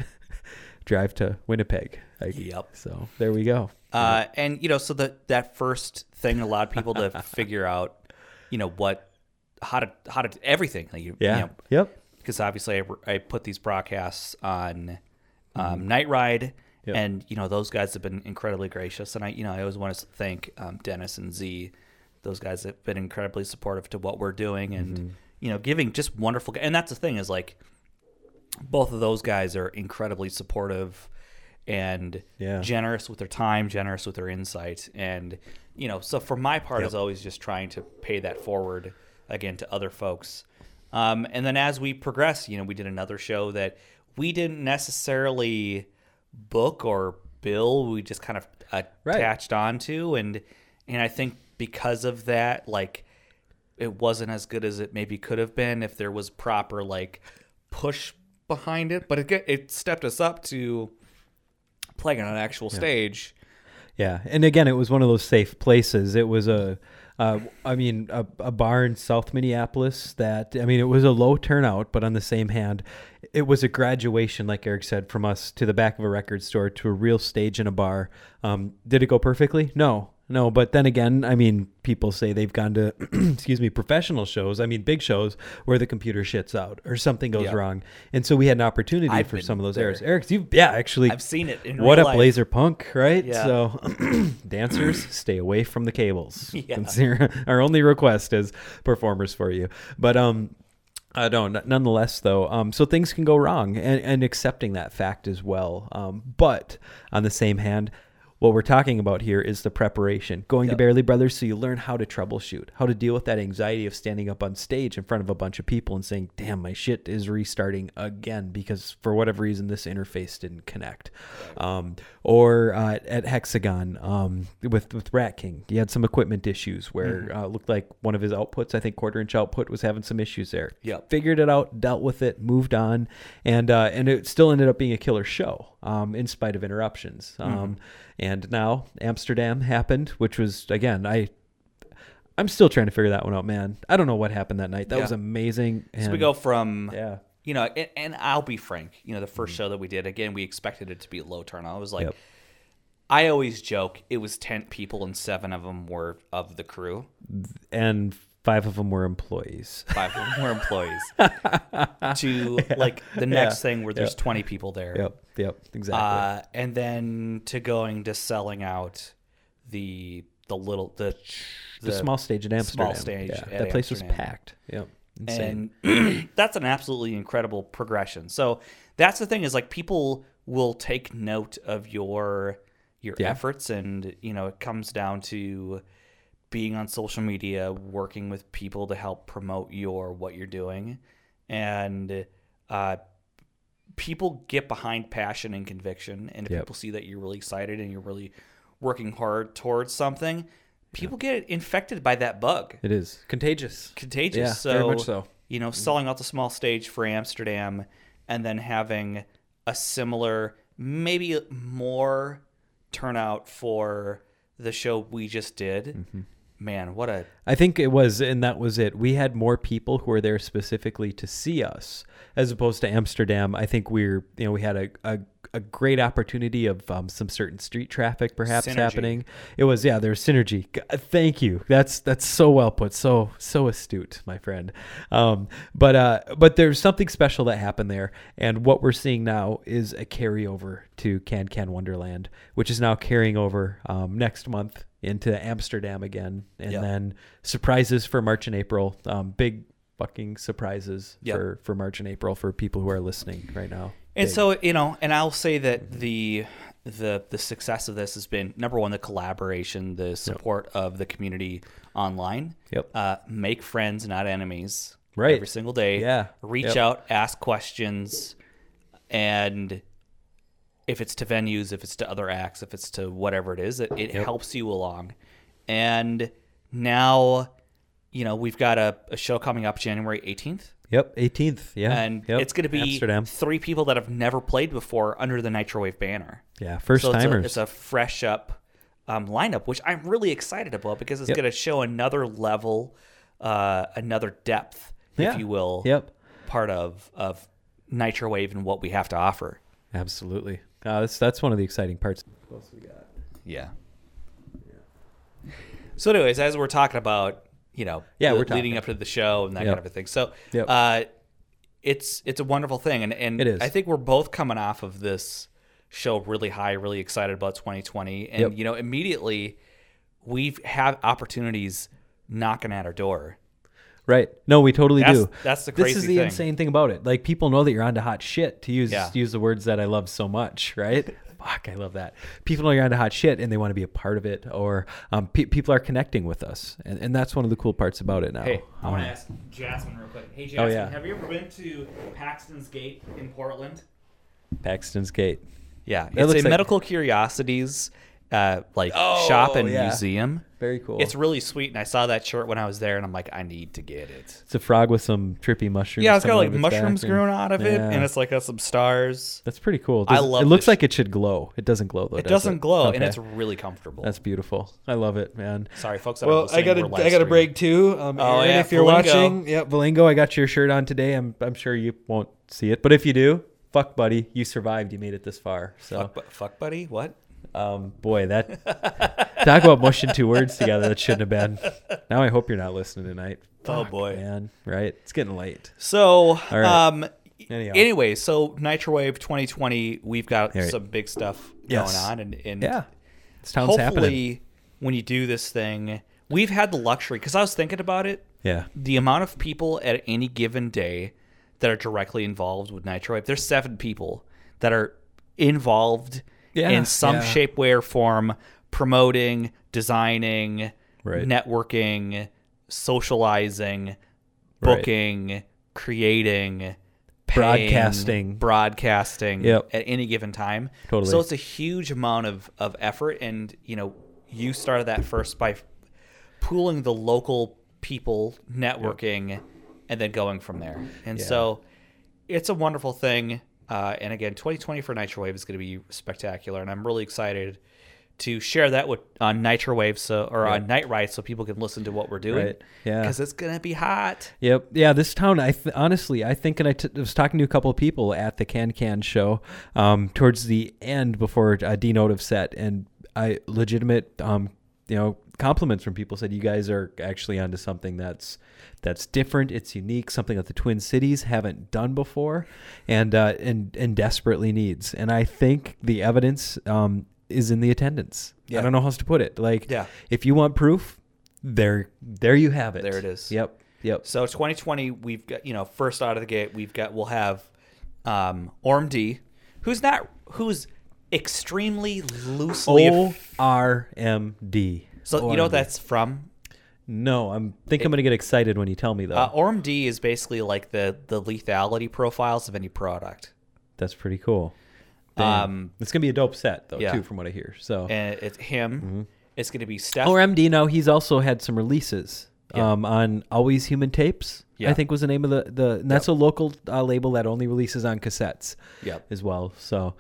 drive to Winnipeg. Like, Yep. So there we go. Uh, and you know, so that that first thing allowed people to figure out, you know, what, how to how to everything. Like you, Yeah. You know, Yep. because obviously I, I put these broadcasts on um, Night Ride, Mm-hmm. Yep. and you know those guys have been incredibly gracious, and I you know I always want to thank um, Dennis and Z, those guys have been incredibly supportive to what we're doing, and Mm-hmm. you know giving just wonderful. And that's the thing is like, both of those guys are incredibly supportive and Yeah. generous with their time, generous with their insight, and you know. So for my part, Yep. is always just trying to pay that forward again to other folks. Um, and then as we progress, you know, we did another show that we didn't necessarily book or bill. We just kind of attached onto, and and I think because of that, like it wasn't as good as it maybe could have been if there was proper like push behind it. But it get, it stepped us up to playing on an actual stage. Yeah, and again, it was one of those safe places. It was a, uh, I mean, a, a bar in South Minneapolis that I mean, it was a low turnout, but on the same hand, it was a graduation, like Eric said, from us to the back of a record store to a real stage in a bar. Um, did it go perfectly? No, no. But then again, I mean, people say they've gone to, excuse me, professional shows. I mean, big shows where the computer shits out or something goes Yeah. wrong, and so we had an opportunity I've for some of those there. errors. Eric, you yeah, actually, I've seen it in what real up, life. laser punk, right? Yeah. So dancers, stay away from the cables. Yeah. Our only request is performers for you. But um, uh, no, n- nonetheless, though, um, so things can go wrong, and, and accepting that fact as well. Um, but on the same hand, what we're talking about here is the preparation. Going to Barely Brothers so you learn how to troubleshoot, how to deal with that anxiety of standing up on stage in front of a bunch of people and saying, "Damn, my shit is restarting again because for whatever reason this interface didn't connect." Um, or uh, at Hexagon um, with with Rat King, he had some equipment issues where uh, it looked like one of his outputs, I think quarter inch output, was having some issues there. yeah Figured it out, dealt with it, moved on, and uh, and it still ended up being a killer show um, in spite of interruptions. Um, and now Amsterdam happened, which was again I. I'm still trying to figure that one out, man. I don't know what happened that night. That Yeah. was amazing. So we go from yeah, you know, and, and I'll be frank, you know, the 1st show that we did, again, we expected it to be a low turnout. I was like, Yep. I always joke it was 10 people and seven of them were of the crew. and five of them were employees. Five of them were employees. to like the next Yeah. thing where there's Yep. 20 people there. Yep, yep, exactly. Uh, and then to going to selling out the the little the the, small stage in Amsterdam. small stage Yeah, at that place was packed. Yep, insane. and that's an absolutely incredible progression. So that's the thing is like people will take note of your your Yeah. efforts, and you know it comes down to being on social media, working with people to help promote your what you're doing, and uh, people get behind passion and conviction, and if Yep. people see that you're really excited and you're really working hard towards something. People get infected by that bug it is contagious. contagious. Yeah, so, very much so. You know, selling out the small stage for Amsterdam and then having a similar, maybe more turnout for the show we just did. Mm-hmm. Man, what a I think it was, and that was it. We had more people who were there specifically to see us, as opposed to Amsterdam. I think we're, you know, we had a, a, a great opportunity of um, some certain street traffic perhaps Synergy. happening. It was, yeah, there's synergy. Thank you. That's that's so well put, so so astute, my friend. Um, but uh, but there's something special that happened there, and what we're seeing now is a carryover to Can Can Wonderland, which is now carrying over um, next month into Amsterdam again, and Yep. then surprises for March and April. Um, big fucking surprises Yep. for for March and April for people who are listening right now. And Big. so, you know, and I'll say that the the the success of this has been number one the collaboration, the support of the community online. Yep. Uh, make friends, not enemies. Right. Every single day. Yeah. Reach Yep. out, ask questions, and if it's to venues, if it's to other acts, if it's to whatever it is, it, it helps you along. And now, you know, we've got a, a show coming up January 18th. Yep, 18th. Yeah, And Yep. it's going to be Amsterdam. three people that have never played before under the Nitrowave banner. Yeah, first so it's a, timers. it's a fresh up um, lineup, which I'm really excited about because it's Yep. going to show another level, uh, another depth, Yeah. if you will, Yep, part of of Nitrowave and what we have to offer. absolutely. Uh, that's that's one of the exciting parts. What else we got? Yeah. Yeah. So, anyways, as we're talking about, you know, Yeah, we're leading talking. up to the show and that Yep. kind of a thing. So, Yep. uh, it's it's a wonderful thing, and and It is. I think we're both coming off of this show really high, really excited about 2020, and Yep. you know, immediately we've opportunities knocking at our door. Right. No, we totally That's- do. that's the This is the thing. insane thing about it. Like people know that you're onto hot shit to use Yeah. use the words that I love so much, right? Fuck, I love that. People know you're into hot shit and they want to be a part of it, or um, pe- people are connecting with us, and, and that's one of the cool parts about it now. Hey, I want Um, to ask Jasmine real quick. Hey, Oh, Jasmine, yeah. have you ever been to Paxton's Gate in Portland? Paxton's Gate. Yeah, That it's looks a like- medical curiosities uh, like Oh, shop and yeah. museum. Very cool. It's really sweet, and I saw that shirt when I was there, and I'm like, I need to get it. It's a frog with some trippy mushrooms. Yeah, it's got like out of mushrooms and- growing out of it, Yeah. and it's like got some stars. that's pretty cool. I love It looks this like it should glow. It doesn't glow though. It does doesn't glow, and it's really comfortable. that's beautiful. I love it, man. Sorry, folks. Well, I got we're a got a break too. Um, Oh, Aaron, yeah, if you're Valingo. watching, yeah, Valingo, I got your shirt on today. I'm I'm sure you won't see it, but if you do, fuck, buddy, you survived. You made it this far. So, Fuck, bu- fuck, buddy. What? Um, boy, that talk about mushing two words together that shouldn't have been. Now I hope you're not listening tonight. Oh, Fuck, boy. man, right? It's getting late. So, right. um, Anyhow. anyway, so Nitrowave 2020, we've got All right. some big stuff Yes. going on, and, and Yeah, this town's hopefully, happening. when you do this thing, we've had the luxury because I was thinking about it. Yeah, The amount of people at any given day that are directly involved with Nitro Wave, there's seven people that are involved Yeah, in some yeah. shape, way, or form, promoting, designing, Right. networking, socializing, Right. booking, creating, paying, Broadcasting. broadcasting Yep. at any given time. Totally. So it's a huge amount of, of effort, and you know, you started that first by pooling the local people, networking, and then going from there. And Yeah. so it's a wonderful thing. Uh, and again, 2020 for Nitrowave is going to be spectacular, and I'm really excited to share that with on Nitrowave so or on Night Ride so people can listen to what we're doing. Right. Yeah. because it's going to be hot. Yep. Yeah. This town, I th- honestly, I think, and I t- was talking to a couple of people at the Can Can show um, towards the end before uh, Denotive set, and I legitimate, um, you know, compliments from people said you guys are actually onto something that's that's different. It's unique, something that the Twin Cities haven't done before, and uh, and and desperately needs. And I think the evidence um, is in the attendance. Yeah. I don't know how else to put it. Like, Yeah. if you want proof, there, there you have it. There it is. Yep. Yep. So 2020, we've got you know first out of the gate, we've got we'll have um, Orm D, who's not who's extremely loosely. O R M D. so you know what that's from? No, I'm think I'm gonna get excited when you tell me though. Uh, Orm D is basically like the the lethality profiles of any product. that's pretty cool. Damn. Um, it's gonna be a dope set though yeah. too, from what I hear. So and it's him. It's going to be Steph. O R M D. Now he's also had some releases. Yeah. Um, on Always Human Tapes, Yeah. I think was the name of the the. And that's a local uh, label that only releases on cassettes. Yep. as well. So,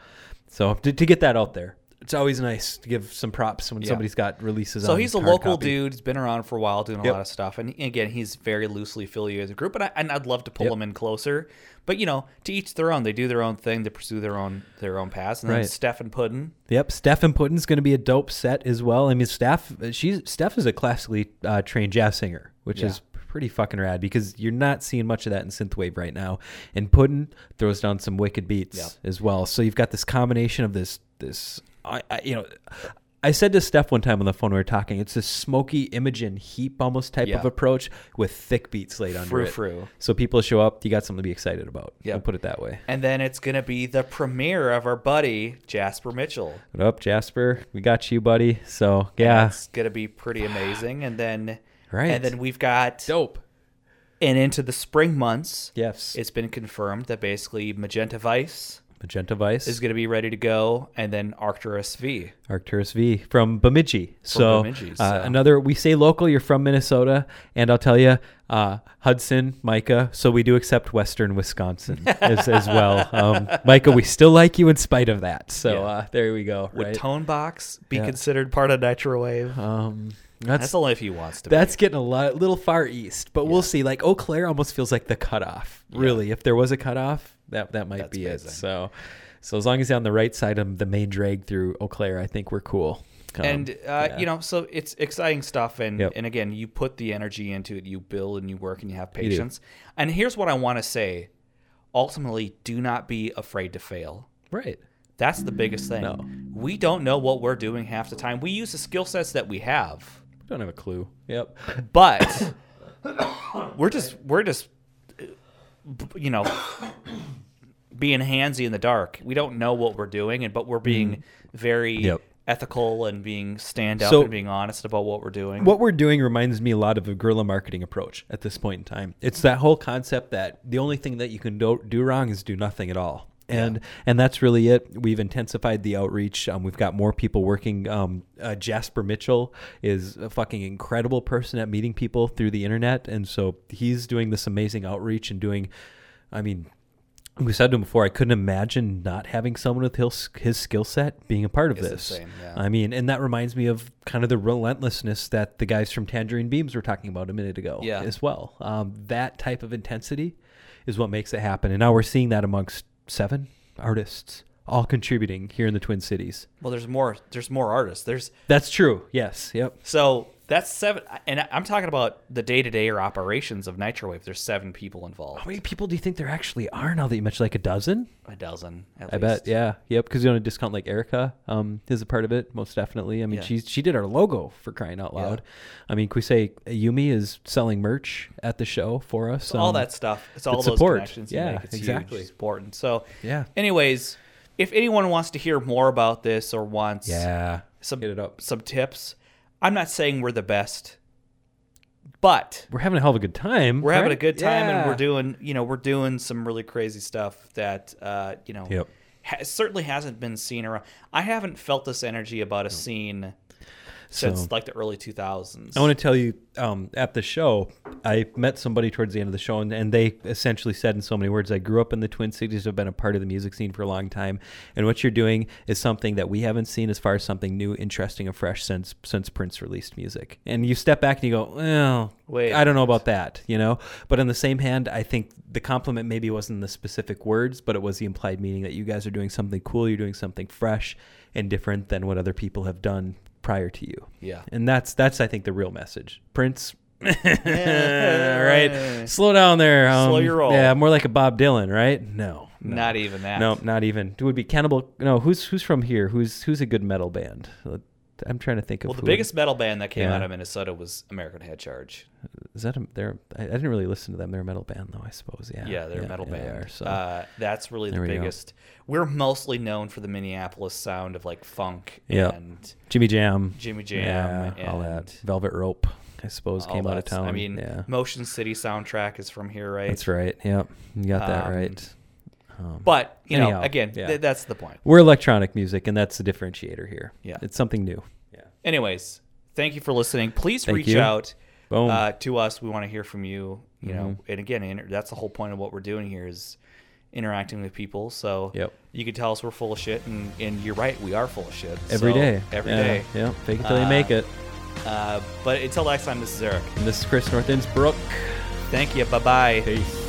so to, to get that out there, it's always nice to give some props when Yeah. somebody's got releases. So he's a local copy. dude. He's been around for a while, doing a Yep. lot of stuff. And again, he's very loosely affiliated with the group. And, I, and I'd love to pull Yep. him in closer. But you know, to each their own. They do their own thing. They pursue their own their own paths. And then Right. Steph and Puddin. Yep, Steph and Puddin's going to be a dope set as well. I mean, Steph, she's Steph is a classically uh, trained jazz singer, which Yeah. is pretty fucking rad because you're not seeing much of that in synthwave right now. And Puddin throws down some wicked beats Yep. as well. So you've got this combination of this this I, I you know. I said to Steph one time on the phone we were talking, it's a smoky Imogen heap almost type Yeah. of approach with thick beats laid under Frou it. frou. So people show up, you got something to be excited about. We'll put it that way. And then it's gonna be the premiere of our buddy Jasper Mitchell. What up, Jasper? We got you, buddy. So yeah, It's gonna be pretty amazing. And then Right. And then we've got dope. and into the spring months. Yes, It's been confirmed that basically Magenta Vice Magenta Vice is going to be ready to go, and then Arcturus V. Arcturus V from Bemidji. so, Bemidji, uh, another we say local. You're from Minnesota, and I'll tell you, uh, Hudson, Micah. So we do accept Western Wisconsin as, as well. Um, Micah, we still like you in spite of that. So Yeah. uh, there we go. Would right? Tone Box be Yeah. considered part of Nitro Wave? um, That's, that's only if he wants to. that's be. getting a lot, little far east, but we'll see. Like Eau Claire almost feels like the cutoff. Really, if there was a cutoff, that that might That's be amazing. it. So, so as long as you're on the right side of the main drag through Eau Claire, I think we're cool. Um, and uh, yeah. you know, so it's exciting stuff, and Yep. and again, you put the energy into it, you build and you work and you have patience. And here's what I want to say: ultimately, do not be afraid to fail. right. That's the biggest thing. No. We don't know what we're doing half the time. We use the skill sets that we have. We don't have a clue. Yep. but we're just we're just uh, you know being handsy in the dark we don't know what we're doing and but we're being very Mm-hmm. Yep. ethical and being stand up So- and being honest about what we're doing What we're doing reminds me a lot of a guerrilla marketing approach at this point in time. It's that whole concept that the only thing that you can do, do wrong is do nothing at all. And and that's really it. We've intensified the outreach. Um, we've got more people working. Um, uh, Jasper Mitchell is a fucking incredible person at meeting people through the internet, and so he's doing this amazing outreach and doing. I mean, we said to him before, I couldn't imagine not having someone with his, his skill set being a part of It's this. yeah. I mean, and that reminds me of kind of the relentlessness that the guys from Tangerine Beams were talking about a minute ago Yeah. as well. Um, that type of intensity is what makes it happen. And now we're seeing that amongst seven artists all contributing here in the Twin Cities. well there's more there's more artists there's That's true. Yes. Yep. so that's seven and i'm talking about the day-to-day or operations of nitro wave there's seven people involved How many people do you think there actually are now that you mentioned like a dozen? a dozen at I least. bet, yeah, yep. Because you want to discount like Erica, um, is a part of it, most definitely. I mean, Yeah. she's she did our logo for crying out Yeah. loud. I mean, can we say Yumi is selling merch at the show for us? So all um, that stuff. It's all it's those support. connections. You Yeah, make. It's exactly. It's important. So, Yeah. Anyways, if anyone wants to hear more about this or wants Yeah, some hit it up. some tips, I'm not saying we're the best, but We're having a hell of a good time. we're having a good time and we're doing you know we're doing some really crazy stuff that uh, you know Yep. ha- certainly hasn't been seen around. I haven't felt this energy about a scene since So- like the early 2000s. I want to tell you um, at the show, I met somebody towards the end of the show, and, and they essentially said in so many words, I grew up in the Twin Cities, I've been a part of the music scene for a long time, and what you're doing is something that we haven't seen as far as something new, interesting, and fresh since since Prince released music. And you step back and you go, well, Wait I don't know about that, you know. But on the same hand, I think the compliment maybe wasn't the specific words, but it was the implied meaning that you guys are doing something cool, you're doing something fresh and different than what other people have done prior to you. Yeah. And that's that's I think the real message. Prince Yeah, right. Slow down there. Um, Slow your roll. Yeah, more like a Bob Dylan, right? No. no. Not even that. No, not even. It would be Cannibal. No, who's who's from here? Who's who's a good metal band? I'm trying to think of. Well, the biggest metal band that came Yeah. out of Minnesota was American Head Charge. is that a, they're I, I didn't really listen to them. They're a metal band though, I suppose. Yeah. Yeah, they're a metal yeah, band. They are, so uh, that's really the There we go. biggest. We're mostly known for the Minneapolis sound of like funk Yep. and Jimmy Jam. Jimmy Jam Yeah, all that. Velvet Rope, I suppose, came out of town. I mean, yeah. Motion City soundtrack is from here, right? That's right. Yep. You got that Um, right. Um, But you know, again, yeah. th- that's the point. we're electronic music, and that's the differentiator here. Yeah. It's something new. Yeah. Anyways, thank you for listening. Please Thank reach you. out Boom. uh, to us. We want to hear from you. You know, Mm-hmm. and again, inter- that's the whole point of what we're doing here is interacting with people. So Yep. you can tell us we're full of shit, and, and you're right, we are full of shit Every So, day. Every yeah. day. Yep. Fake it till you Uh, make it. Uh, but until next time, this is Eric. And this is Chris North Innsbruck. Thank you. Bye bye. Peace.